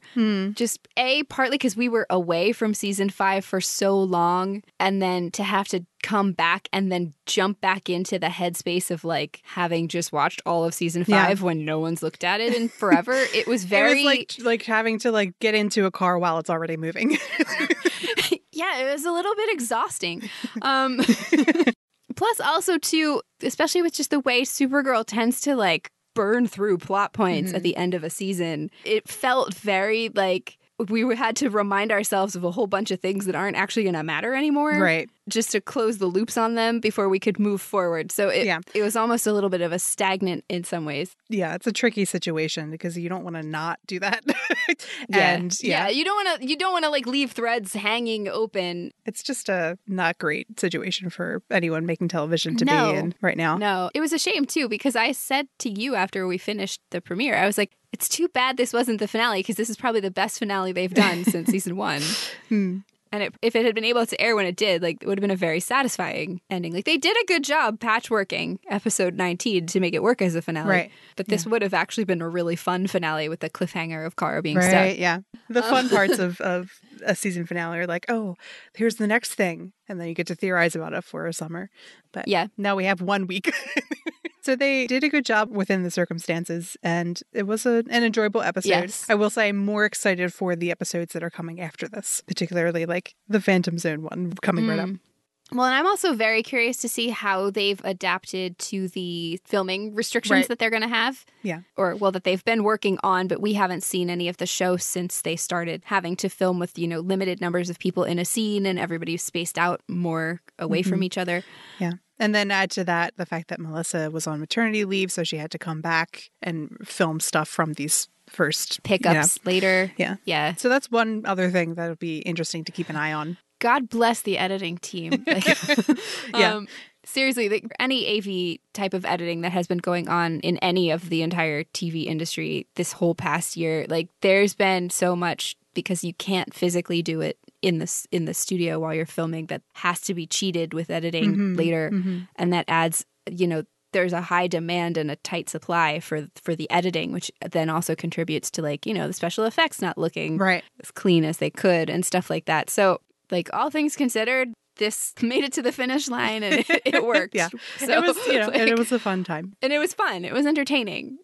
Just A, partly because we were away from season five for so long, and then to have to come back and then jump back into the headspace of like having just watched all of season Yeah. five when no one's looked at it in forever. It was very it was like like having to like get into a car while it's already moving yeah, it was a little bit exhausting. Um, plus, also too, especially with just the way Supergirl tends to like burn through plot points Mhm. at the end of a season, it felt very like we had to remind ourselves of a whole bunch of things that aren't actually going to matter anymore, right Just to close the loops on them before we could move forward. So it Yeah. it was almost a little bit of a stagnant in some ways. yeah it's a tricky situation because you don't want to not do that and yeah, yeah, you don't want to you don't want to like leave threads hanging open it's just a not great situation for anyone making television to No. be in right now No, it was a shame too because I said to you after we finished the premiere, I was like, it's too bad this wasn't the finale because this is probably the best finale they've done since season one. Hmm. And it, if it had been able to air when it did, like it would have been a very satisfying ending. Like they did a good job patchworking episode 19 to make it work as a finale. Right. But this would have actually been a really fun finale with the cliffhanger of Kara being right stuck. yeah the Um, fun parts of of a season finale are like oh here's the next thing and then you get to theorize about it for a summer but Yeah. now we have one week so they did a good job within the circumstances and it was a, an enjoyable episode Yes. i will say i'm more excited for the episodes that are coming after this particularly like the phantom zone one coming right up Mm. Well, and I'm also very curious to see how they've adapted to the filming restrictions Right. that they're going to have. Yeah. Or, well, that they've been working on, but we haven't seen any of the show since they started having to film with, you know, limited numbers of people in a scene and everybody spaced out more away Mm-hmm. from each other. Yeah. And then add to that the fact that Melissa was on maternity leave, so she had to come back and film stuff from these first you know. Pickups later. Yeah. Yeah. So that's one other thing that'll be interesting to keep an eye on. God bless the editing team. Like, Yeah. um, seriously, the, any AV type of editing that has been going on in any of the entire TV industry this whole past year, like there's been so much because you can't physically do it in the in the studio while you're filming that has to be cheated with editing Mhm. later, Mhm. and that adds, you know. There's a high demand and a tight supply for for the editing, which then also contributes to like you know the special effects not looking Right. as clean as they could and stuff like that. So, like all things considered, this made it to the finish line and it, it worked. Yeah. so, it was, you know, and it was a fun time. and it was fun. It was entertaining.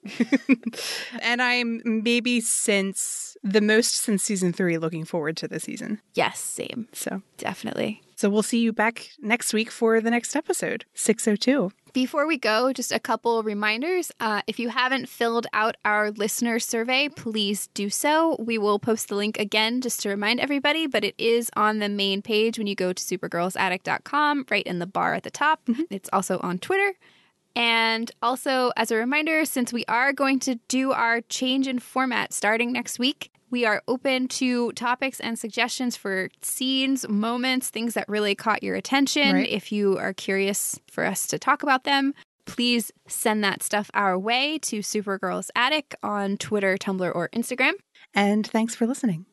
and I'm maybe since the most since season three looking forward to the season. Yes, same, So definitely. So we'll see you back next week for the next episode, 602. Before we go, just a couple reminders. Uh, if you haven't filled out our listener survey, please do so. We will post the link again just to remind everybody, but it is on the main page when you go to supergirlsattic.com, right in the bar at the top. Mm-hmm. It's also on Twitter. And also, as a reminder, since we are going to do our change in format starting next week, we are open to topics and suggestions for scenes, moments, things that really caught your attention. Right. If you are curious for us to talk about them, please send that stuff our way to Supergirls Attic on Twitter, Tumblr, or Instagram. And thanks for listening.